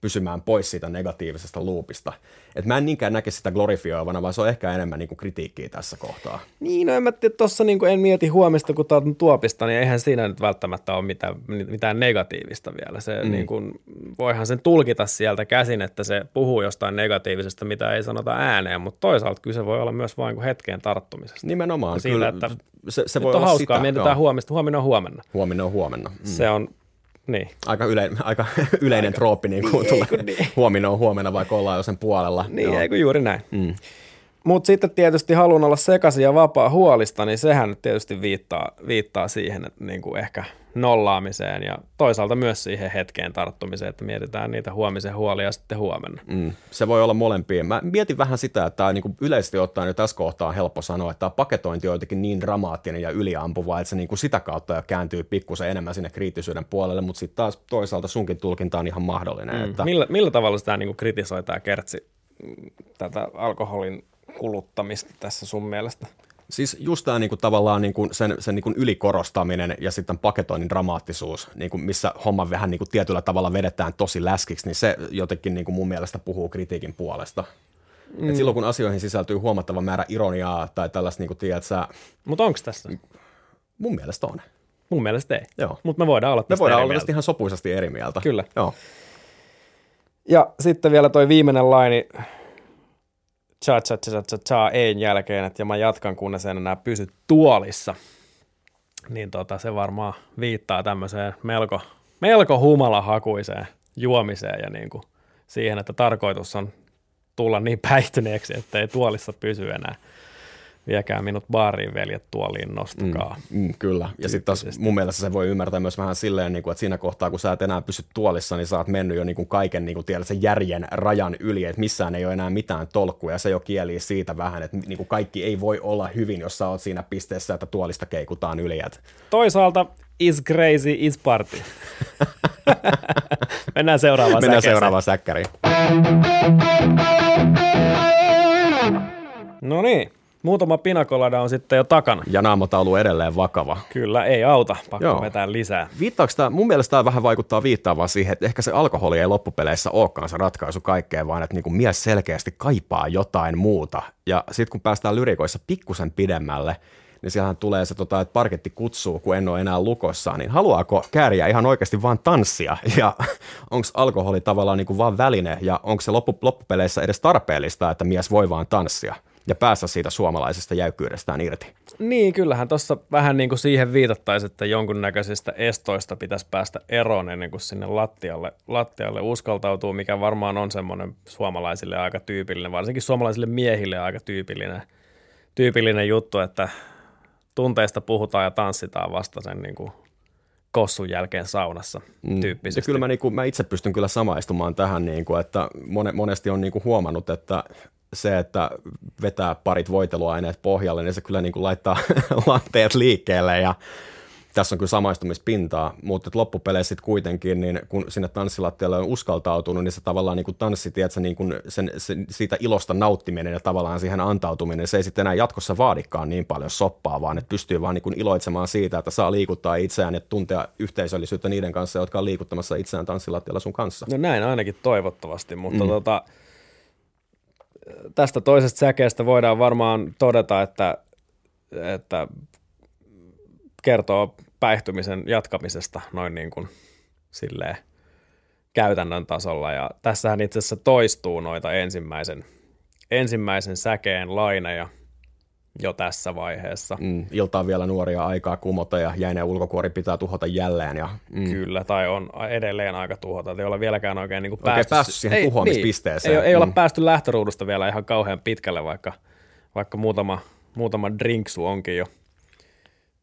B: pysymään pois siitä negatiivisesta luupista. Et mä en niinkään näke sitä glorifioivana, vaan se on ehkä enemmän niin kuin kritiikkiä tässä kohtaa.
A: Niin, no en mä tiedä, tuossa niin en mieti huomista, kun taas tuopista, niin eihän siinä nyt välttämättä ole mitään, mitään negatiivista vielä. Se, mm. niin kuin, voihan sen tulkita sieltä käsin, että se puhuu jostain negatiivisesta, mitä ei sanota ääneen, mutta toisaalta kyse voi olla myös vain hetken tarttumisesta.
B: Nimenomaan,
A: siitä, kyllä. Että, se, se voi on olla hauskaa, sitä. mietitään huomista, huomenna on huomenna.
B: Huomenna on huomenna. Mm.
A: Se on niin.
B: Aika, yle, aika yleinen aika, trooppi, niin kuin niin, tulee. Niin. Huomenna on huomenna, vaikka ollaan jo sen puolella.
A: Niin, eikö juuri näin. Mm. Mutta sitten tietysti haluan olla sekaisin ja vapaa huolista, niin sehän tietysti viittaa, viittaa siihen, että niin kuin ehkä nollaamiseen ja toisaalta myös siihen hetkeen tarttumiseen, että mietitään niitä huomisen huolia sitten huomenna.
B: Mm, se voi olla molempia. Mä mietin vähän sitä, että tämä niin kuin yleisesti ottaen jo tässä kohtaa on helppo sanoa, että tämä paketointi on jotenkin niin dramaattinen ja yliampuva, että se niin kuin sitä kautta jo kääntyy pikkusen enemmän sinne kriittisyyden puolelle, mutta sitten taas toisaalta sunkin tulkinta on ihan mahdollinen.
A: Mm.
B: Että...
A: Millä, millä tavalla sitä niin kuin kritisoi tämä Kertsi tätä alkoholin kuluttamista tässä sun mielestä?
B: Siis just tämä niinku, tavallaan niinku, sen, sen niinku, ylikorostaminen ja sitten paketoinnin dramaattisuus, niinku, missä homma vähän niinku, tietyllä tavalla vedetään tosi läskiksi, niin se jotenkin niinku, mun mielestä puhuu kritiikin puolesta. Mm. Et silloin kun asioihin sisältyy huomattava määrä ironiaa tai tällaista, niin kuin sä...
A: Mutta onko tässä?
B: Mun mielestä on.
A: Mun mielestä ei.
B: Joo.
A: Mutta me voidaan olla
B: Me voidaan olla tästä ihan sopuisasti eri mieltä.
A: Kyllä.
B: Joo.
A: Ja sitten vielä toi viimeinen laini, cha cha cha cha cha ein jälkeen, että ja mä jatkan kunnes en enää pysy tuolissa. Niin tota, se varmaan viittaa tämmöiseen melko, melko humalahakuiseen juomiseen ja niin kuin siihen, että tarkoitus on tulla niin päihtyneeksi, että ei tuolissa pysy enää viekää minut baariin veljet tuoliin, nostakaa.
B: Mm, mm, kyllä, ja sitten taas mun mielestä se voi ymmärtää myös vähän silleen, niin kuin, että siinä kohtaa, kun sä et enää pysy tuolissa, niin sä oot mennyt jo niin kuin kaiken niin kuin tiedät, sen järjen rajan yli, että missään ei ole enää mitään tolkkuja, ja se jo kieli siitä vähän, että niin kuin kaikki ei voi olla hyvin, jos sä oot siinä pisteessä, että tuolista keikutaan yli. Että...
A: Toisaalta is crazy, is party. Mennään seuraavaan
B: Mennään seuraavaan säkkäriin.
A: No niin, Muutama pinakolada on sitten jo takana.
B: Ja naamataulu edelleen vakava.
A: Kyllä, ei auta. Pakko Joo. vetää lisää.
B: Viittaako tämä, mun mielestä tämä vähän vaikuttaa viittaavaan siihen, että ehkä se alkoholi ei loppupeleissä olekaan se ratkaisu kaikkeen, vaan että niin kuin mies selkeästi kaipaa jotain muuta. Ja sitten kun päästään lyrikoissa pikkusen pidemmälle, niin siellähän tulee se, tota, että parketti kutsuu, kun en ole enää lukossa, niin haluaako kääriä ihan oikeasti vaan tanssia? Ja onko alkoholi tavallaan niin kuin vaan väline, ja onko se loppu, loppupeleissä edes tarpeellista, että mies voi vaan tanssia? Ja päästä siitä suomalaisesta jäykkyydestään irti.
A: Niin, kyllähän tuossa vähän niin kuin siihen viitattaisiin, että jonkunnäköisistä estoista pitäisi päästä eroon ennen kuin sinne lattialle, lattialle uskaltautuu, mikä varmaan on semmoinen suomalaisille aika tyypillinen, varsinkin suomalaisille miehille aika tyypillinen, tyypillinen juttu, että tunteista puhutaan ja tanssitaan vasta sen niin kuin kossun jälkeen saunassa mm. tyyppisesti.
B: Ja kyllä mä, niin kuin, mä itse pystyn kyllä samaistumaan tähän, niin kuin, että monesti on niin kuin huomannut, että se, että vetää parit voiteluaineet pohjalle, niin se kyllä niin kuin laittaa lanteet liikkeelle ja tässä on kyllä samaistumispintaa, mutta loppupeleissä sitten kuitenkin, niin kun sinne tanssilattialle on uskaltautunut, niin se tavallaan niin kuin tanssi, tiedätkö, niin kuin sen, sen, siitä ilosta nauttiminen ja tavallaan siihen antautuminen, se ei sitten enää jatkossa vaadikaan niin paljon soppaa, vaan että pystyy vaan niin kuin iloitsemaan siitä, että saa liikuttaa itseään ja tuntea yhteisöllisyyttä niiden kanssa, jotka on liikuttamassa itseään tanssilattialla sun kanssa.
A: No näin ainakin toivottavasti, mutta mm. tota, tästä toisesta säkeestä voidaan varmaan todeta, että, että kertoo päihtymisen jatkamisesta noin niin kuin silleen käytännön tasolla. Ja tässähän itse asiassa toistuu noita ensimmäisen, ensimmäisen säkeen laineja – jo tässä vaiheessa.
B: Mm, iltaa on vielä nuoria aikaa kumota ja jäinen ulkokuori pitää tuhota jälleen. Ja,
A: mm. Kyllä, tai on edelleen aika tuhota. Ei ole vieläkään oikein, niin kuin
B: oikein
A: päästy,
B: päästy siihen ei, tuhoamispisteeseen.
A: Niin, ei, ei mm. olla päästy lähtöruudusta vielä ihan kauhean pitkälle, vaikka, vaikka muutama, muutama drinksu onkin jo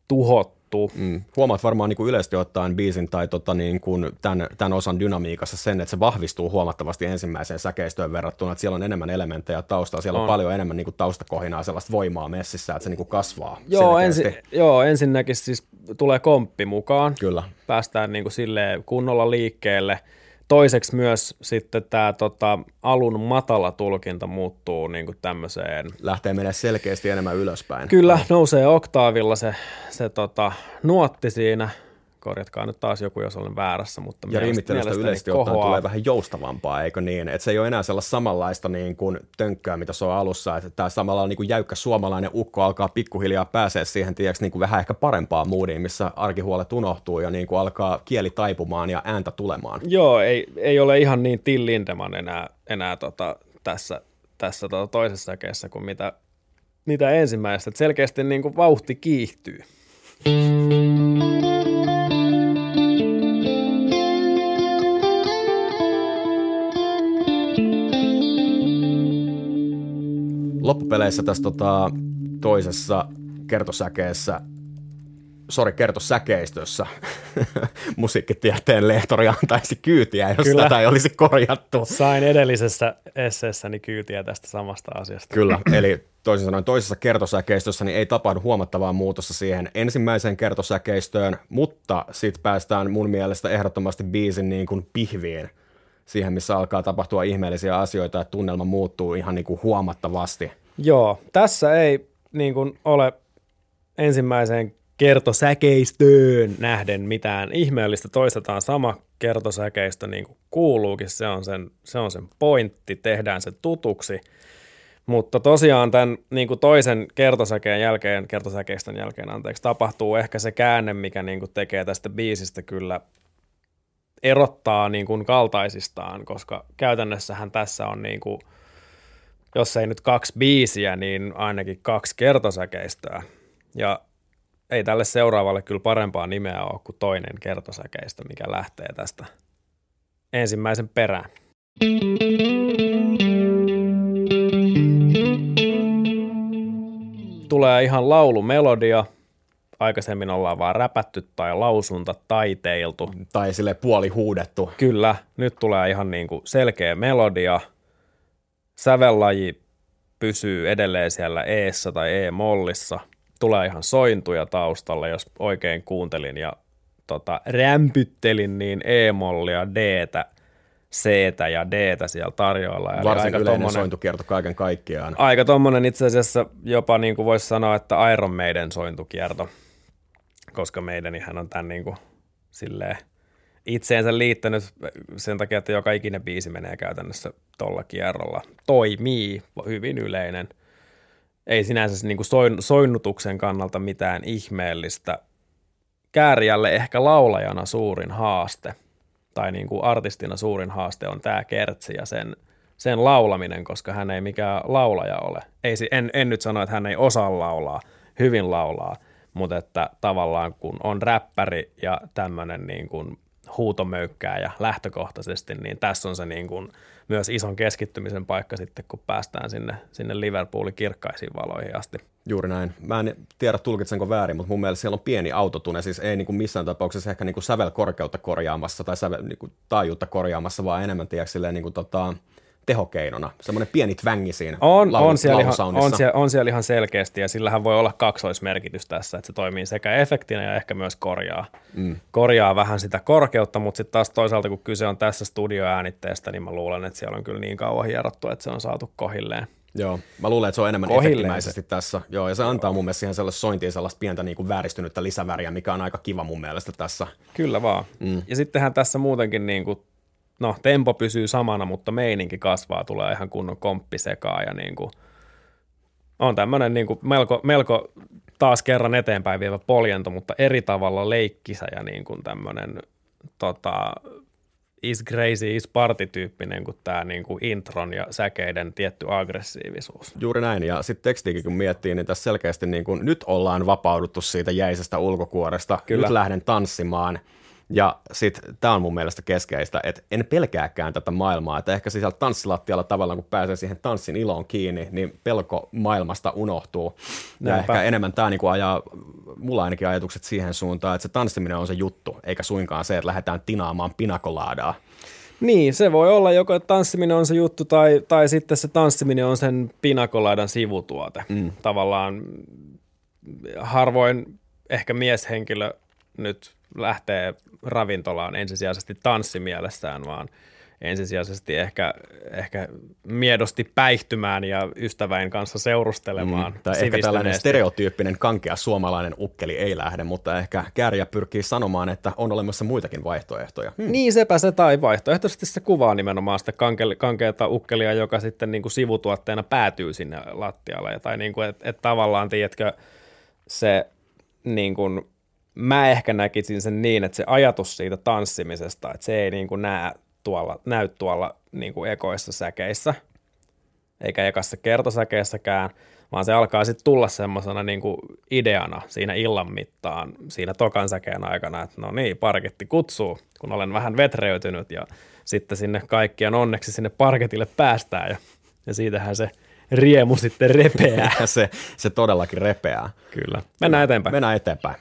A: tuhottu muuttuu.
B: Mm. Huomaat varmaan niin kuin yleisesti ottaen biisin tai tota, niin kuin tämän, tämän osan dynamiikassa sen, että se vahvistuu huomattavasti ensimmäiseen säkeistöön verrattuna, että siellä on enemmän elementtejä taustalla, siellä on, on paljon enemmän niin kuin taustakohinaa, sellaista voimaa messissä, että se niin kuin kasvaa
A: joo, ensi, joo, ensinnäkin siis tulee komppi mukaan.
B: Kyllä.
A: Päästään niin kuin silleen kunnolla liikkeelle – toiseksi myös sitten tämä tota, alun matala tulkinta muuttuu niin kuin tämmöiseen.
B: Lähtee mennä selkeästi enemmän ylöspäin.
A: Kyllä, nousee oktaavilla se, se tota, nuotti siinä – korjatkaa nyt taas joku, jos olen väärässä. Mutta
B: ja riimittelystä yleisesti kohoaa. ottaen tulee vähän joustavampaa, eikö niin? Että se ei ole enää sellaista samanlaista niin kuin tönkköä, mitä se on alussa, että tämä samalla niin kuin jäykkä suomalainen ukko alkaa pikkuhiljaa pääsee siihen tiedätkö, niin kuin vähän ehkä parempaan moodiin, missä arkihuolet unohtuu ja niin kuin alkaa kieli taipumaan ja ääntä tulemaan.
A: Joo, ei, ei ole ihan niin Till Lindemann enää, enää tota, tässä, tässä tota toisessa säkeessä kuin mitä, mitä ensimmäisessä. Et selkeästi niin kuin vauhti kiihtyy.
B: Loppupeleissä tässä tota, toisessa kertosäkeessä sori, kertosäkeistössä musiikkitieteen lehtori antaisi kyytiä, jos Kyllä. tätä ei olisi korjattu.
A: Sain edellisessä esseessäni kyytiä tästä samasta asiasta.
B: Kyllä, eli toisin sanoen toisessa kertosäkeistössä niin ei tapahdu huomattavaa muutosta siihen ensimmäiseen kertosäkeistöön, mutta sitten päästään mun mielestä ehdottomasti biisin niin kuin pihviin, siihen missä alkaa tapahtua ihmeellisiä asioita ja tunnelma muuttuu ihan niin kuin huomattavasti.
A: Joo, tässä ei niin kuin ole ensimmäiseen kertosäkeistöön nähden mitään ihmeellistä. Toistetaan sama kertosäkeistö niin kuin kuuluukin, se on, sen, se on sen pointti, tehdään se tutuksi. Mutta tosiaan tämän niin kuin toisen kertosäkeen jälkeen, kertosäkeistön jälkeen, anteeksi, tapahtuu ehkä se käänne, mikä niin kuin tekee tästä biisistä kyllä erottaa niin kuin kaltaisistaan, koska käytännössähän tässä on niin kuin, jos ei nyt kaksi biisiä, niin ainakin kaksi kertosäkeistöä. Ja ei tälle seuraavalle kyllä parempaa nimeä ole kuin toinen kertosäkeistä, mikä lähtee tästä ensimmäisen perään. Tulee ihan laulumelodia. Aikaisemmin ollaan vaan räpätty tai lausunta taiteiltu.
B: Tai sille puoli huudettu.
A: Kyllä, nyt tulee ihan niin kuin selkeä melodia. Sävellaji pysyy edelleen siellä e tai E-mollissa – tulee ihan sointuja taustalla, jos oikein kuuntelin ja tota, rämpyttelin, niin E-mollia, d c ja d siellä tarjoilla.
B: Eli Varsin aika yleinen tommonen, sointukierto kaiken kaikkiaan.
A: Aika tuommoinen itse asiassa jopa niin kuin voisi sanoa, että Iron Maiden sointukierto, koska meidän hän on tämän niin kuin, silleen, itseensä liittänyt sen takia, että joka ikinen biisi menee käytännössä tuolla kierrolla. Toimii, hyvin yleinen – ei sinänsä niin kuin soin, soinnutuksen kannalta mitään ihmeellistä. Kääriälle ehkä laulajana suurin haaste, tai niin kuin artistina suurin haaste on tämä kertsi ja sen, sen laulaminen, koska hän ei mikään laulaja ole. Ei, en, en nyt sano, että hän ei osaa laulaa, hyvin laulaa, mutta että tavallaan kun on räppäri ja tämmöinen niin kuin huutomöykkää ja lähtökohtaisesti, niin tässä on se niin kuin myös ison keskittymisen paikka sitten, kun päästään sinne, sinne Liverpoolin kirkkaisiin valoihin asti.
B: Juuri näin. Mä en tiedä tulkitsenko väärin, mutta mun mielestä siellä on pieni autotune, siis ei niin kuin missään tapauksessa ehkä niin kuin sävelkorkeutta korjaamassa tai sävel, niin kuin taajuutta korjaamassa, vaan enemmän tiedätkö, silleen, niin kuin tota, tehokeinona, semmoinen pieni tvängi siinä
A: on, laulu, on, siellä ihan, on, siellä, on siellä ihan selkeästi ja sillähän voi olla kaksoismerkitys tässä, että se toimii sekä efektinä ja ehkä myös korjaa, mm. korjaa vähän sitä korkeutta, mutta sitten taas toisaalta kun kyse on tässä studioäänitteestä, niin mä luulen, että siellä on kyllä niin kauan hierottu, että se on saatu kohilleen.
B: Joo, mä luulen, että se on enemmän efektimäisesti tässä. Joo, ja se antaa mun mielestä siihen sellaista sointiin sellaista pientä niin kuin vääristynyttä lisäväriä, mikä on aika kiva mun mielestä tässä.
A: Kyllä vaan. Mm. Ja sittenhän tässä muutenkin niin kuin no tempo pysyy samana, mutta meininki kasvaa, tulee ihan kunnon komppi sekaan ja niin kuin, on tämmöinen niin kuin melko, melko taas kerran eteenpäin vievä poljento, mutta eri tavalla leikkisä ja niin kuin tämmöinen tota, is crazy, is party-tyyppinen kuin tämä niin kuin intron ja säkeiden tietty aggressiivisuus.
B: Juuri näin, ja sitten tekstiikin kun miettii, niin tässä selkeästi niin kuin, nyt ollaan vapauduttu siitä jäisestä ulkokuoresta, Kyllä. nyt lähden tanssimaan – ja sitten tämä on mun mielestä keskeistä, että en pelkääkään tätä maailmaa, että ehkä sieltä tanssilattialla tavallaan, kun pääsee siihen tanssin iloon kiinni, niin pelko maailmasta unohtuu. Ja Näinpä. ehkä enemmän tämä niinku ajaa, mulla ainakin ajatukset siihen suuntaan, että se tanssiminen on se juttu, eikä suinkaan se, että lähdetään tinaamaan pinakoladaa.
A: Niin, se voi olla joko, että tanssiminen on se juttu, tai, tai sitten se tanssiminen on sen pinakolaidan sivutuote. Mm. Tavallaan harvoin ehkä mieshenkilö nyt lähtee ravintolaan ensisijaisesti tanssimielessään, vaan ensisijaisesti ehkä, ehkä miedosti päihtymään ja ystäväin kanssa seurustelemaan. Mm,
B: tai ehkä tällainen stereotyyppinen kankea suomalainen ukkeli ei lähde, mutta ehkä kääriä pyrkii sanomaan, että on olemassa muitakin vaihtoehtoja.
A: Hmm. Niin sepä se tai vaihtoehtoisesti se kuvaa nimenomaan sitä kanke- kankeata ukkelia, joka sitten niin kuin sivutuotteena päätyy sinne lattialle. Tai niin kuin, että et tavallaan, tiedätkö, se niin kuin mä ehkä näkisin sen niin, että se ajatus siitä tanssimisesta, että se ei niin kuin näe tuolla, näy tuolla niin kuin ekoissa säkeissä, eikä ekassa kertosäkeessäkään, vaan se alkaa sitten tulla semmoisena niin kuin ideana siinä illan mittaan, siinä tokan säkeen aikana, että no niin, parketti kutsuu, kun olen vähän vetreytynyt ja sitten sinne kaikkien onneksi sinne parketille päästään ja, ja siitähän se riemu sitten repeää.
B: se, se todellakin repeää.
A: Kyllä. Mennään eteenpäin.
B: Mennään eteenpäin.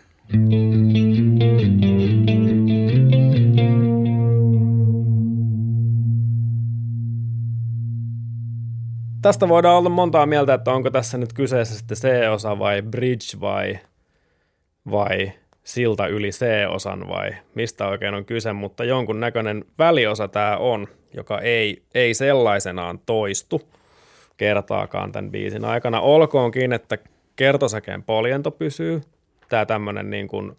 A: Tästä voidaan olla montaa mieltä, että onko tässä nyt kyseessä sitten C-osa vai bridge vai, vai silta yli C-osan vai mistä oikein on kyse, mutta jonkun näköinen väliosa tämä on, joka ei, ei sellaisenaan toistu kertaakaan tämän biisin aikana. Olkoonkin, että kertosäkeen poljento pysyy, tämä tämmöinen niin kuin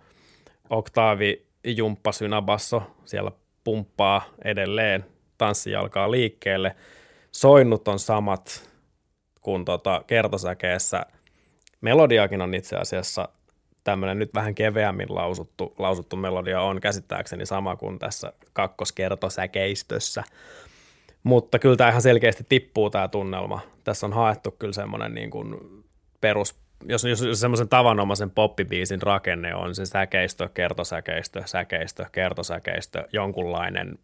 A: oktaavi jumppa synabasso siellä pumppaa edelleen, tanssi alkaa liikkeelle. Soinnut on samat kuin tota kertosäkeessä. Melodiakin on itse asiassa tämmöinen nyt vähän keveämmin lausuttu, lausuttu melodia on käsittääkseni sama kuin tässä kakkoskertosäkeistössä. Mutta kyllä tämä ihan selkeästi tippuu tämä tunnelma. Tässä on haettu kyllä semmoinen niin kuin perus, jos, jos, semmoisen tavanomaisen poppibiisin rakenne on se säkeistö, kertosäkeistö, säkeistö, kertosäkeistö, jonkunlainen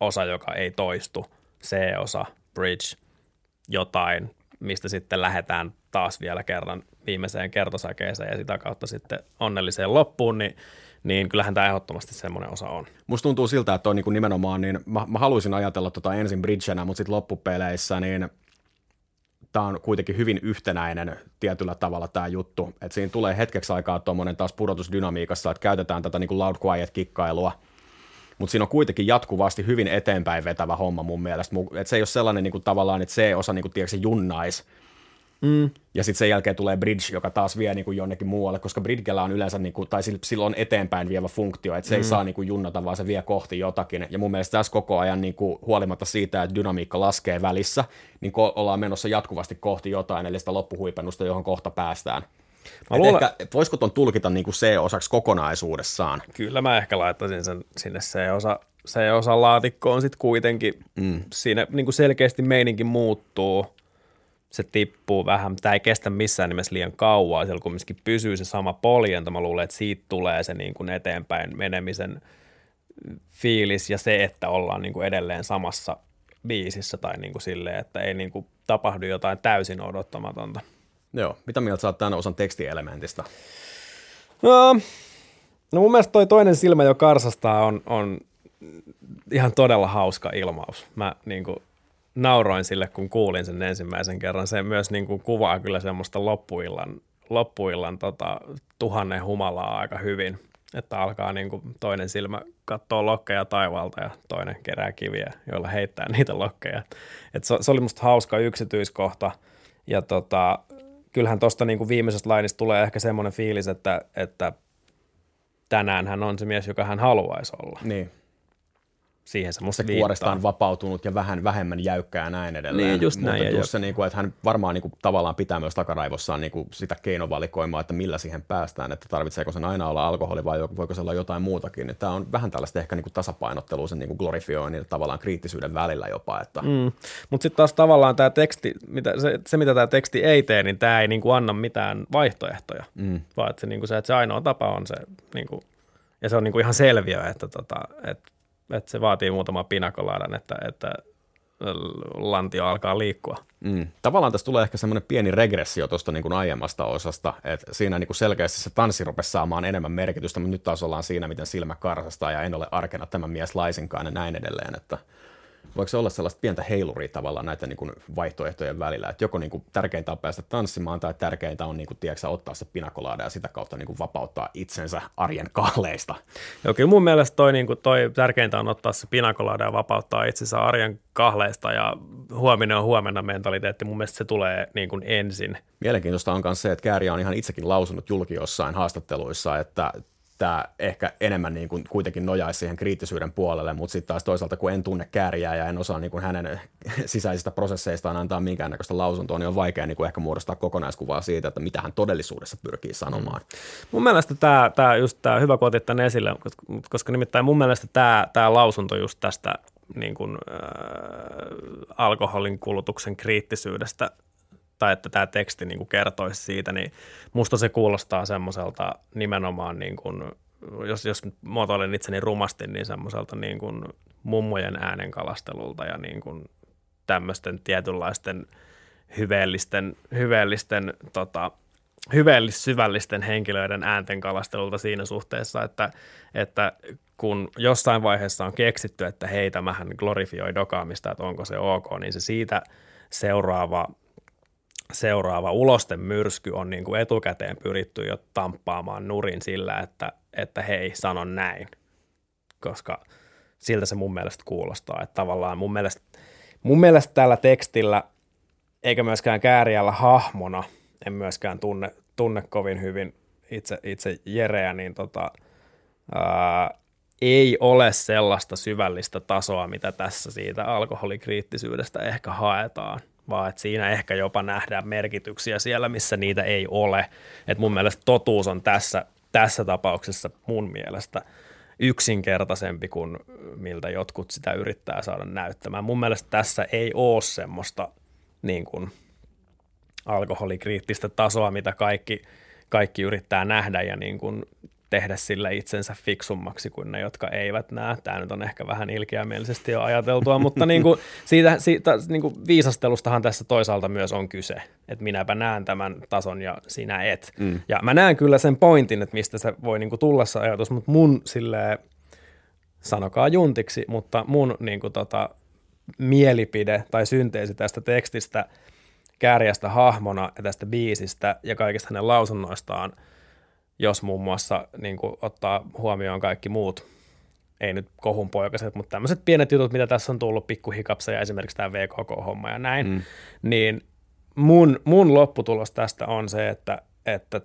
A: osa, joka ei toistu, C-osa, bridge, jotain, mistä sitten lähdetään taas vielä kerran viimeiseen kertosäkeeseen ja sitä kautta sitten onnelliseen loppuun, niin, niin kyllähän tämä ehdottomasti semmoinen osa on.
B: Musta tuntuu siltä, että on niin nimenomaan, niin mä, mä haluaisin ajatella tota ensin bridgenä, mutta sitten loppupeleissä, niin tämä on kuitenkin hyvin yhtenäinen tietyllä tavalla tämä juttu, että siinä tulee hetkeksi aikaa tuommoinen taas pudotusdynamiikassa, että käytetään tätä niin kuin loud quiet kikkailua, mutta siinä on kuitenkin jatkuvasti hyvin eteenpäin vetävä homma mun mielestä, että se ei ole sellainen niin kuin tavallaan, että se osa niin kuin, tiedätkö, junnais, Mm. Ja sitten sen jälkeen tulee bridge, joka taas vie niin kuin jonnekin muualle, koska bridgellä on yleensä, niin kuin, tai sillä on eteenpäin vievä funktio, että se mm. ei saa niin kuin junnata, vaan se vie kohti jotakin. Ja mun mielestä tässä koko ajan, niin kuin, huolimatta siitä, että dynamiikka laskee välissä, niin ko- ollaan menossa jatkuvasti kohti jotain, eli sitä loppuhuipennusta, johon kohta päästään. Mä luulen... ehkä, voisiko ton tulkita niin kuin C-osaksi kokonaisuudessaan?
A: Kyllä mä ehkä laittaisin sen sinne C-osa, C-osan laatikkoon sitten kuitenkin. Mm. Siinä niin kuin selkeästi meininki muuttuu – se tippuu vähän. Tämä ei kestä missään nimessä liian kauan, siellä kumminkin pysyy se sama poljento. Mä luulen, että siitä tulee se niin kuin eteenpäin menemisen fiilis ja se, että ollaan niin kuin edelleen samassa biisissä tai niin kuin silleen, että ei niin kuin tapahdu jotain täysin odottamatonta.
B: Joo, mitä mieltä sä oot tämän osan tekstielementistä?
A: No, no mun mielestä toi toinen silmä jo karsastaa on, on ihan todella hauska ilmaus. Mä niin kuin nauroin sille, kun kuulin sen ensimmäisen kerran. Se myös niin kuin kuvaa kyllä semmoista loppuillan, loppuillan tota, tuhannen humalaa aika hyvin. Että alkaa niin kuin toinen silmä katsoa lokkeja taivaalta ja toinen kerää kiviä, joilla heittää niitä lokkeja. Et se, se oli musta hauska yksityiskohta. Ja tota, kyllähän tuosta niin viimeisestä lainista tulee ehkä semmoinen fiilis, että, että tänään hän on se mies, joka hän haluaisi olla.
B: Niin
A: siihen se
B: musta kuorestaan vapautunut ja vähän vähemmän jäykkää ja näin edelleen.
A: Niin, just näin.
B: Mutta se, niin kuin, että hän varmaan niin kuin, tavallaan pitää myös takaraivossaan niin kuin, sitä keinovalikoimaa, että millä siihen päästään, että tarvitseeko sen aina olla alkoholi vai voiko se olla jotain muutakin. Tämä on vähän tällaista ehkä niin kuin tasapainottelua sen niin kuin glorifioinnin tavallaan kriittisyyden välillä jopa. Että. Mm.
A: Mutta sitten taas tavallaan tämä teksti, mitä, se, se, mitä tämä teksti ei tee, niin tämä ei niin kuin anna mitään vaihtoehtoja, mm. vaan että se, niin kuin se, että se ainoa tapa on se, niin kuin, ja se on niin kuin ihan selviö, että, tota, että että se vaatii muutama pinakolaadan, että, että lantio alkaa liikkua.
B: Mm. Tavallaan tässä tulee ehkä semmoinen pieni regressio tuosta niin kuin aiemmasta osasta, että siinä niin kuin selkeästi se tanssi rupesi saamaan enemmän merkitystä, mutta nyt taas ollaan siinä, miten silmä karsastaa ja en ole arkena tämän mies laisinkaan ja näin edelleen, että – voiko se olla sellaista pientä heiluria tavallaan näiden niin kuin vaihtoehtojen välillä, että joko niin kuin tärkeintä on päästä tanssimaan tai tärkeintä on niin kuin, tiedätkö, ottaa se pinakolaada ja sitä kautta niin kuin vapauttaa itsensä arjen kahleista.
A: Joo, kyllä mun mielestä toi, niin kuin toi tärkeintä on ottaa se pinakolaada ja vapauttaa itsensä arjen kahleista ja huominen on huomenna mentaliteetti, mun mielestä se tulee niin kuin ensin.
B: Mielenkiintoista on myös se, että Kääriä on ihan itsekin lausunut julki jossain haastatteluissa, että tämä ehkä enemmän niin kuin kuitenkin nojaisi siihen kriittisyyden puolelle, mutta sitten taas toisaalta kun en tunne kääriä ja en osaa niin kuin hänen sisäisistä prosesseistaan antaa minkäännäköistä lausuntoa, niin on vaikea niin kuin ehkä muodostaa kokonaiskuvaa siitä, että mitä hän todellisuudessa pyrkii sanomaan. Mm.
A: Mun mielestä tämä, tämä just tämä hyvä, kun otit tämän esille, koska, nimittäin mun mielestä tämä, tämä lausunto just tästä niin kuin, äh, alkoholin kulutuksen kriittisyydestä tai että tämä teksti niin kuin kertoisi siitä, niin musta se kuulostaa semmoiselta nimenomaan, niin kuin, jos, jos muotoilen itseni rumasti, niin semmoiselta niin kuin mummojen äänen kalastelulta ja niin kuin tämmöisten tietynlaisten hyveellisten, hyveellisten tota, hyveellis syvällisten henkilöiden äänten kalastelulta siinä suhteessa, että, että kun jossain vaiheessa on keksitty, että hei, tämähän glorifioi dokaamista, että onko se ok, niin se siitä seuraava, seuraava ulosten myrsky on niin kuin etukäteen pyritty jo tamppaamaan nurin sillä, että, että hei, sanon näin, koska siltä se mun mielestä kuulostaa, että tavallaan mun mielestä, mun mielestä tällä tekstillä eikä myöskään kääriällä hahmona – en myöskään tunne, tunne kovin hyvin itse, itse Jereä, niin tota, ää, ei ole sellaista syvällistä tasoa, mitä tässä siitä alkoholikriittisyydestä ehkä haetaan, vaan että siinä ehkä jopa nähdään merkityksiä siellä, missä niitä ei ole. Et mun mielestä totuus on tässä, tässä tapauksessa mun mielestä yksinkertaisempi kuin miltä jotkut sitä yrittää saada näyttämään. Mun mielestä tässä ei ole semmoista niin kuin – alkoholikriittistä tasoa, mitä kaikki, kaikki yrittää nähdä ja niin kuin tehdä sillä itsensä fiksummaksi kuin ne, jotka eivät näe. Tämä nyt on ehkä vähän ilkeämielisesti jo ajateltua, mutta niin kuin siitä, siitä niin kuin viisastelustahan tässä toisaalta myös on kyse, että minäpä näen tämän tason ja sinä et. Mm. Ja mä näen kyllä sen pointin, että mistä se voi niin kuin tulla se ajatus, mutta mun silleen, sanokaa juntiksi, mutta mun niin kuin tota, mielipide tai synteesi tästä tekstistä – kääriästä hahmona ja tästä biisistä ja kaikista hänen lausunnoistaan, jos muun muassa niin kuin, ottaa huomioon kaikki muut, ei nyt kohunpoikaset, mutta tämmöiset pienet jutut, mitä tässä on tullut, pikkuhikapseja, esimerkiksi tämä VKK-homma ja näin, mm. niin mun, mun lopputulos tästä on se, että, että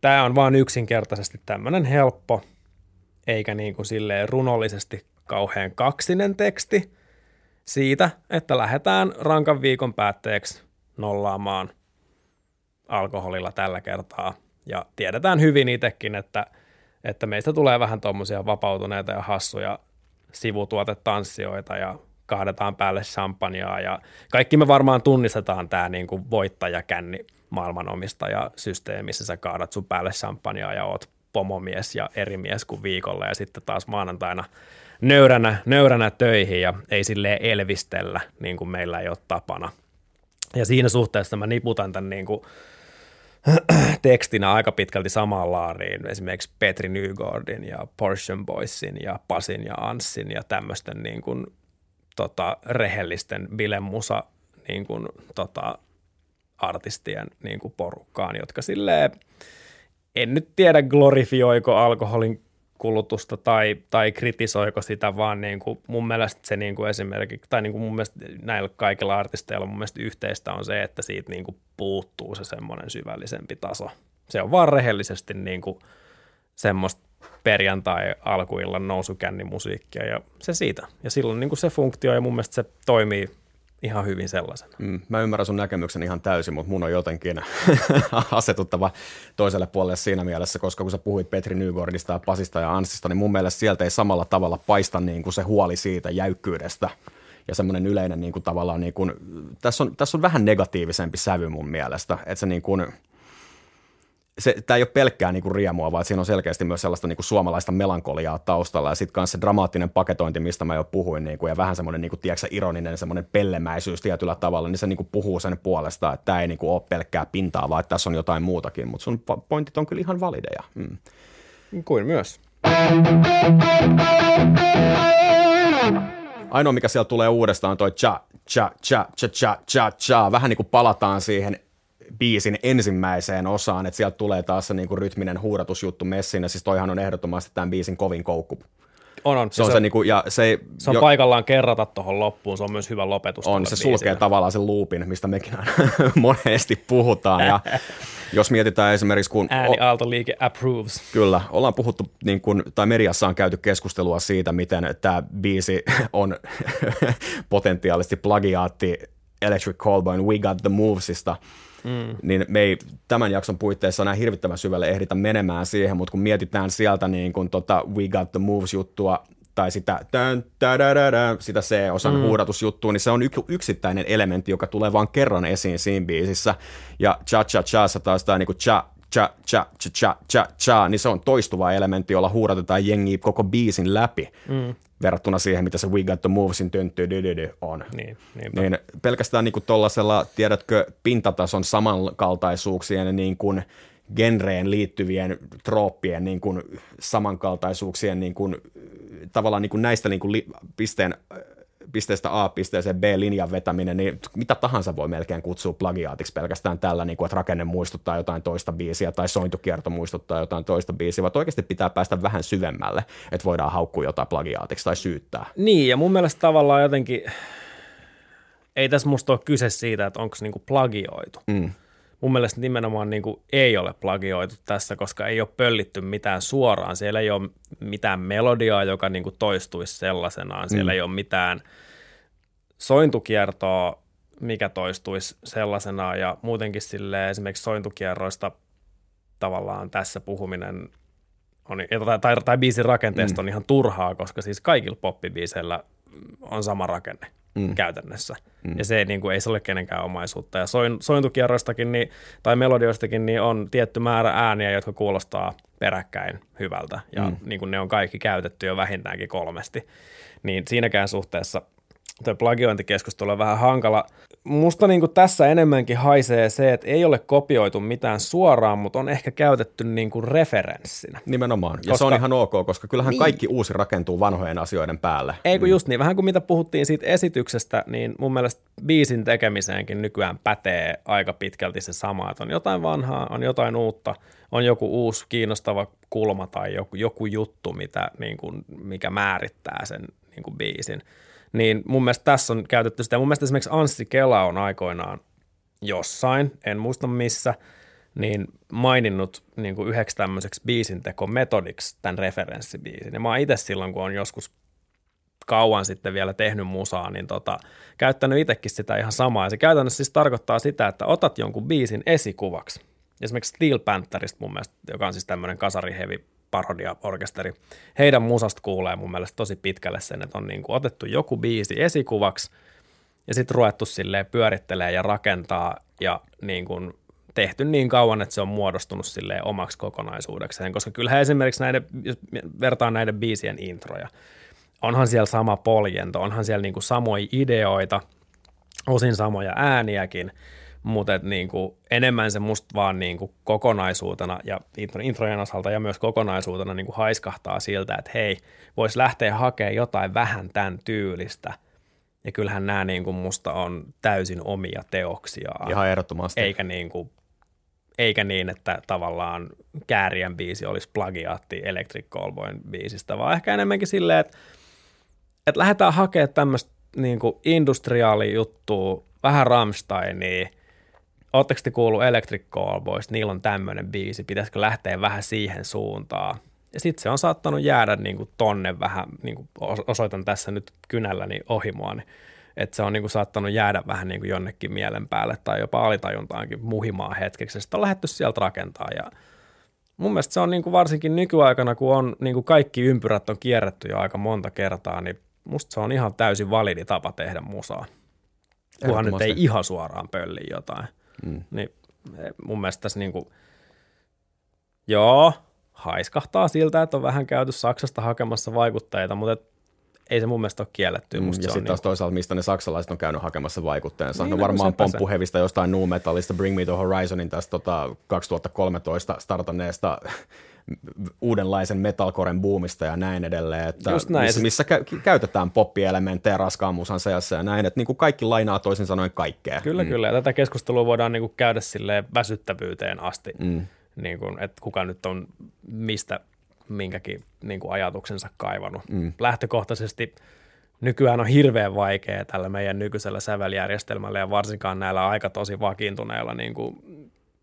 A: tämä on vaan yksinkertaisesti tämmöinen helppo, eikä niin kuin silleen runollisesti kauhean kaksinen teksti siitä, että lähdetään rankan viikon päätteeksi nollaamaan alkoholilla tällä kertaa. Ja tiedetään hyvin itsekin, että, että meistä tulee vähän tuommoisia vapautuneita ja hassuja sivutuotetanssijoita ja kaadetaan päälle champagnea ja kaikki me varmaan tunnistetaan tämä niin kuin voittajakänni maailmanomistaja systeemissä. Sä kaadat sun päälle champagnea ja oot pomomies ja eri mies kuin viikolla ja sitten taas maanantaina nöyränä, nöyränä töihin ja ei silleen elvistellä niin kuin meillä ei ole tapana – ja siinä suhteessa mä niputan tämän niin kuin tekstinä aika pitkälti samaan laariin esimerkiksi Petri Nygårdin ja Portion Boysin ja Pasin ja Anssin ja tämmöisten niin kuin, tota, rehellisten bilemusa niin kuin, tota, artistien niin kuin porukkaan, jotka silleen, en nyt tiedä glorifioiko alkoholin kulutusta tai, tai kritisoiko sitä, vaan niin kuin mun mielestä se niin kuin esimerkiksi, tai niin kuin mun mielestä näillä kaikilla artisteilla mun mielestä yhteistä on se, että siitä niin kuin puuttuu se semmoinen syvällisempi taso. Se on vaan rehellisesti niin kuin semmoista perjantai-alkuillan nousukännimusiikkia ja se siitä. Ja silloin niin kuin se funktio ja mun mielestä se toimii ihan hyvin sellaisena.
B: Mm, mä ymmärrän sun näkemyksen ihan täysin, mutta mun on jotenkin asetuttava toiselle puolelle siinä mielessä, koska kun sä puhuit Petri Nygårdista ja Pasista ja Anssista, niin mun mielestä sieltä ei samalla tavalla paista niin kuin se huoli siitä jäykkyydestä ja semmoinen yleinen niin kuin tavallaan, niin kuin, tässä, on, tässä on vähän negatiivisempi sävy mun mielestä, että se niin kuin – se, tämä ei ole pelkkää niinku riemua, vaan siinä on selkeästi myös sellaista niinku suomalaista melankoliaa taustalla ja sitten myös se dramaattinen paketointi, mistä mä jo puhuin, niinku, ja vähän semmoinen niinku, tiedätkö, ironinen semmoinen pellemäisyys tietyllä tavalla, niin se niinku, puhuu sen puolesta, että tämä ei niinku, ole pelkkää pintaa, vaan että tässä on jotain muutakin, mutta sun pointit on kyllä ihan valideja. Mm.
A: Kuin myös.
B: Ainoa, mikä siellä tulee uudestaan, on toi cha, cha, cha, cha, cha, cha, cha. Vähän niin kuin palataan siihen biisin ensimmäiseen osaan, että sieltä tulee taas se niinku rytminen huudatusjuttu messiin, ja siis toihan on ehdottomasti tämän biisin kovin koukku.
A: On, on.
B: Se, on se, se, niinku, ja se,
A: se on jo, paikallaan kerrata tuohon loppuun, se on myös hyvä lopetus.
B: On, se biisille. sulkee tavallaan sen loopin, mistä mekin monesti puhutaan, ja jos mietitään esimerkiksi kun...
A: Ääni Aalto-liike approves.
B: Kyllä, ollaan puhuttu, niin kun, tai mediassa on käyty keskustelua siitä, miten tämä biisi on potentiaalisesti plagiaatti Electric Callboy We Got The Movesista, mm. niin me ei tämän jakson puitteissa enää hirvittävän syvälle ehditä menemään siihen, mutta kun mietitään sieltä niin kun tota We Got The Moves-juttua tai sitä, tän, sitä C-osan mm. huudatusjuttua, niin se on yk- yksittäinen elementti, joka tulee vain kerran esiin siinä biisissä. Ja cha cha cha taas tämä niinku cha cha cha cha cha cha cha, niin se on toistuva elementti, jolla huudatetaan jengiä koko biisin läpi. Mm. Verrattuna siihen, mitä se We Got The Movesin tyntty on.
A: Niin,
B: niin pelkästään niin tuollaisella, tiedätkö, pintatason samankaltaisuuksien niin kuin genreen liittyvien trooppien niin kuin samankaltaisuuksien niin kuin, tavallaan niin kuin näistä niin kuin li, pisteen pisteestä A pisteeseen B linjan vetäminen, niin mitä tahansa voi melkein kutsua plagiaatiksi pelkästään tällä, niin kuin, että rakenne muistuttaa jotain toista biisiä tai sointukierto muistuttaa jotain toista biisiä, vaan oikeasti pitää päästä vähän syvemmälle, että voidaan haukkua jotain plagiaatiksi tai syyttää.
A: Niin, ja mun mielestä tavallaan jotenkin, ei tässä musta ole kyse siitä, että onko se niinku plagioitu. Mm mun mielestä nimenomaan niin kuin ei ole plagioitu tässä, koska ei ole pöllitty mitään suoraan. Siellä ei ole mitään melodiaa, joka niin kuin toistuisi sellaisenaan. Siellä mm. ei ole mitään sointukiertoa, mikä toistuisi sellaisenaan. Ja muutenkin sille esimerkiksi sointukierroista tavallaan tässä puhuminen on, tai, tai, tai biisin rakenteesta mm. on ihan turhaa, koska siis kaikilla poppibiiseillä on sama rakenne mm. käytännössä. Mm. Ja se niin kuin, ei se ole kenenkään omaisuutta. Ja soin, sointukierroistakin niin, tai melodioistakin niin on tietty määrä ääniä, jotka kuulostaa peräkkäin hyvältä. Ja mm. niin kuin ne on kaikki käytetty jo vähintäänkin kolmesti. Niin siinäkään suhteessa tuo plagiointikeskustelu on vähän hankala. Musta niin kuin tässä enemmänkin haisee se, että ei ole kopioitu mitään suoraan, mutta on ehkä käytetty niin kuin referenssinä.
B: Nimenomaan. Ja koska, se on ihan ok, koska kyllähän niin, kaikki uusi rakentuu vanhojen asioiden päälle.
A: Ei kun mm. just niin. Vähän kuin mitä puhuttiin siitä esityksestä, niin mun mielestä biisin tekemiseenkin nykyään pätee aika pitkälti se sama, että on jotain vanhaa, on jotain uutta, on joku uusi kiinnostava kulma tai joku, joku juttu, mitä, niin kuin, mikä määrittää sen niin kuin biisin niin mun mielestä tässä on käytetty sitä. Mun mielestä esimerkiksi Anssi Kela on aikoinaan jossain, en muista missä, niin maininnut niin kuin yhdeksi tämmöiseksi biisintekometodiksi tämän referenssibiisin. Ja mä oon itse silloin, kun on joskus kauan sitten vielä tehnyt musaa, niin tota, käyttänyt itsekin sitä ihan samaa. Ja se käytännössä siis tarkoittaa sitä, että otat jonkun biisin esikuvaksi. Esimerkiksi Steel Pantherista mun mielestä, joka on siis tämmöinen kasarihevi parodiaorkesteri. Heidän musasta kuulee mun mielestä tosi pitkälle sen, että on niin kuin otettu joku biisi esikuvaksi ja sitten ruvettu silleen pyörittelee ja rakentaa ja niin kuin tehty niin kauan, että se on muodostunut silleen omaksi kokonaisuudekseen, koska kyllähän esimerkiksi näiden, jos vertaan näiden biisien introja, onhan siellä sama poljento, onhan siellä niin kuin samoja ideoita, osin samoja ääniäkin, mutta niin kuin enemmän se musta vaan niin kuin kokonaisuutena ja introjen osalta ja myös kokonaisuutena niin kuin haiskahtaa siltä, että hei, voisi lähteä hakemaan jotain vähän tämän tyylistä. Ja kyllähän nämä niin kuin musta on täysin omia teoksia.
B: Ihan ehdottomasti.
A: Eikä niin, kuin, eikä niin, että tavallaan Käärien biisi olisi plagiaatti Electric Callboyn biisistä, vaan ehkä enemmänkin silleen, että, että lähdetään hakemaan tämmöistä niin industriaali juttua, vähän Rammsteinia – Oletteko te kuullut Electric Callboys, niillä on tämmöinen biisi, pitäisikö lähteä vähän siihen suuntaan? Ja sitten se on saattanut jäädä niin kuin tonne vähän, niin kuin osoitan tässä nyt kynälläni ohi mua, niin että se on niin kuin saattanut jäädä vähän niin kuin jonnekin mielen päälle tai jopa alitajuntaankin muhimaan hetkeksi. Sitten on lähdetty sieltä rakentaa ja mun mielestä se on niin kuin varsinkin nykyaikana, kun on niin kuin kaikki ympyrät on kierretty jo aika monta kertaa, niin musta se on ihan täysin validi tapa tehdä musaa. Kunhan nyt ei ihan suoraan pölli jotain. Mm. Niin eh, mun mielestä tässä niin kuin, joo, haiskahtaa siltä, että on vähän käyty Saksasta hakemassa vaikutteita, mutta et, ei se mun mielestä ole kielletty. Mm,
B: ja sitten taas niin... toisaalta, mistä ne saksalaiset on käynyt hakemassa vaikutteensa. Niin, no varmaan pomppuhevistä jostain New Metalista, Bring Me to Horizonin tästä tota, 2013 startanneesta uudenlaisen metalcoren boomista ja näin edelleen, että Just näin. missä, missä kä- käytetään poppielementtejä raskaan musan seassa ja näin, että niin kuin kaikki lainaa toisin sanoen kaikkea.
A: Kyllä, mm. kyllä, ja tätä keskustelua voidaan niin kuin käydä sille väsyttävyyteen asti, mm. niin kuin, että kuka nyt on mistä minkäkin niin kuin ajatuksensa kaivannut. Mm. Lähtökohtaisesti nykyään on hirveän vaikea tällä meidän nykyisellä säveljärjestelmällä ja varsinkaan näillä aika tosi vakiintuneilla niin kuin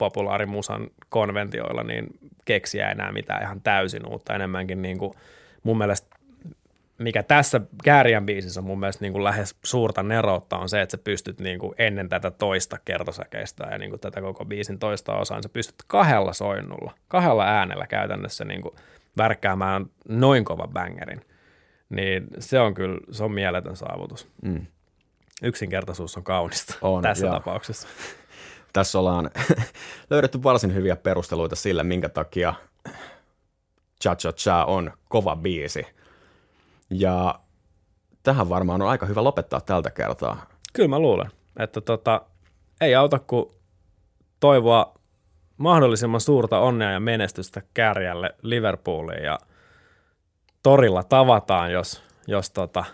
A: populaarimusan konventioilla niin keksiä enää mitään ihan täysin uutta. Enemmänkin niin kuin mun mielestä mikä tässä Kääriän biisissä on mun mielestä niin kuin lähes suurta neroutta on se, että sä pystyt niin kuin ennen tätä toista kertosäkeistä ja niin kuin tätä koko biisin toista osaa, niin sä pystyt kahdella soinnulla, kahdella äänellä käytännössä niin kuin värkkäämään noin kova bangerin. Niin se on kyllä, se on mieletön saavutus. Mm. Yksinkertaisuus on kaunista on, tässä joo. tapauksessa
B: tässä ollaan löydetty varsin hyviä perusteluita sille, minkä takia Cha Cha Cha on kova biisi. Ja tähän varmaan on aika hyvä lopettaa tältä kertaa.
A: Kyllä mä luulen, että tota, ei auta kuin toivoa mahdollisimman suurta onnea ja menestystä kärjälle Liverpooliin ja torilla tavataan, jos, jos tota,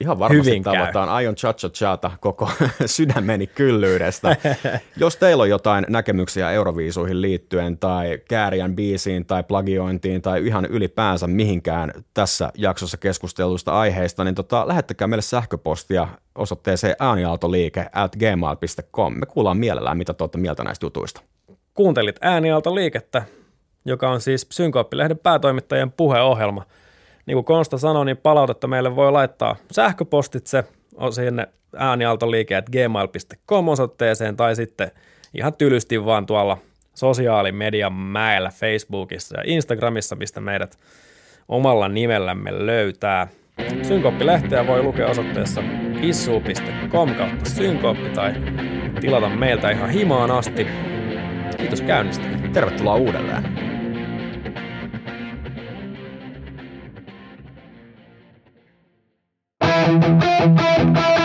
B: Ihan varmasti
A: Hyvin käy.
B: tavataan. Aion cha cha koko sydämeni kyllyydestä. Jos teillä on jotain näkemyksiä Euroviisuihin liittyen tai Kääriän biisiin tai plagiointiin tai ihan ylipäänsä mihinkään tässä jaksossa keskustelusta aiheista, niin tota, lähettäkää meille sähköpostia osoitteeseen äänialtoliike at gmail.com. Me kuullaan mielellään, mitä te olette mieltä näistä jutuista.
A: kuuntelit äänialtoliikettä, joka on siis Synkooppilehden päätoimittajien puheohjelma. Niin kuin Konsta sanoi, niin palautetta meille voi laittaa sähköpostitse sinne äänialtoliike.at gmail.com osoitteeseen tai sitten ihan tylysti vaan tuolla sosiaalimedian mäellä Facebookissa ja Instagramissa, mistä meidät omalla nimellämme löytää. Synkooppilehteä voi lukea osoitteessa issu.com kautta synkooppi tai tilata meiltä ihan himaan asti. Kiitos käynnistä.
B: Tervetuloa uudelleen. Música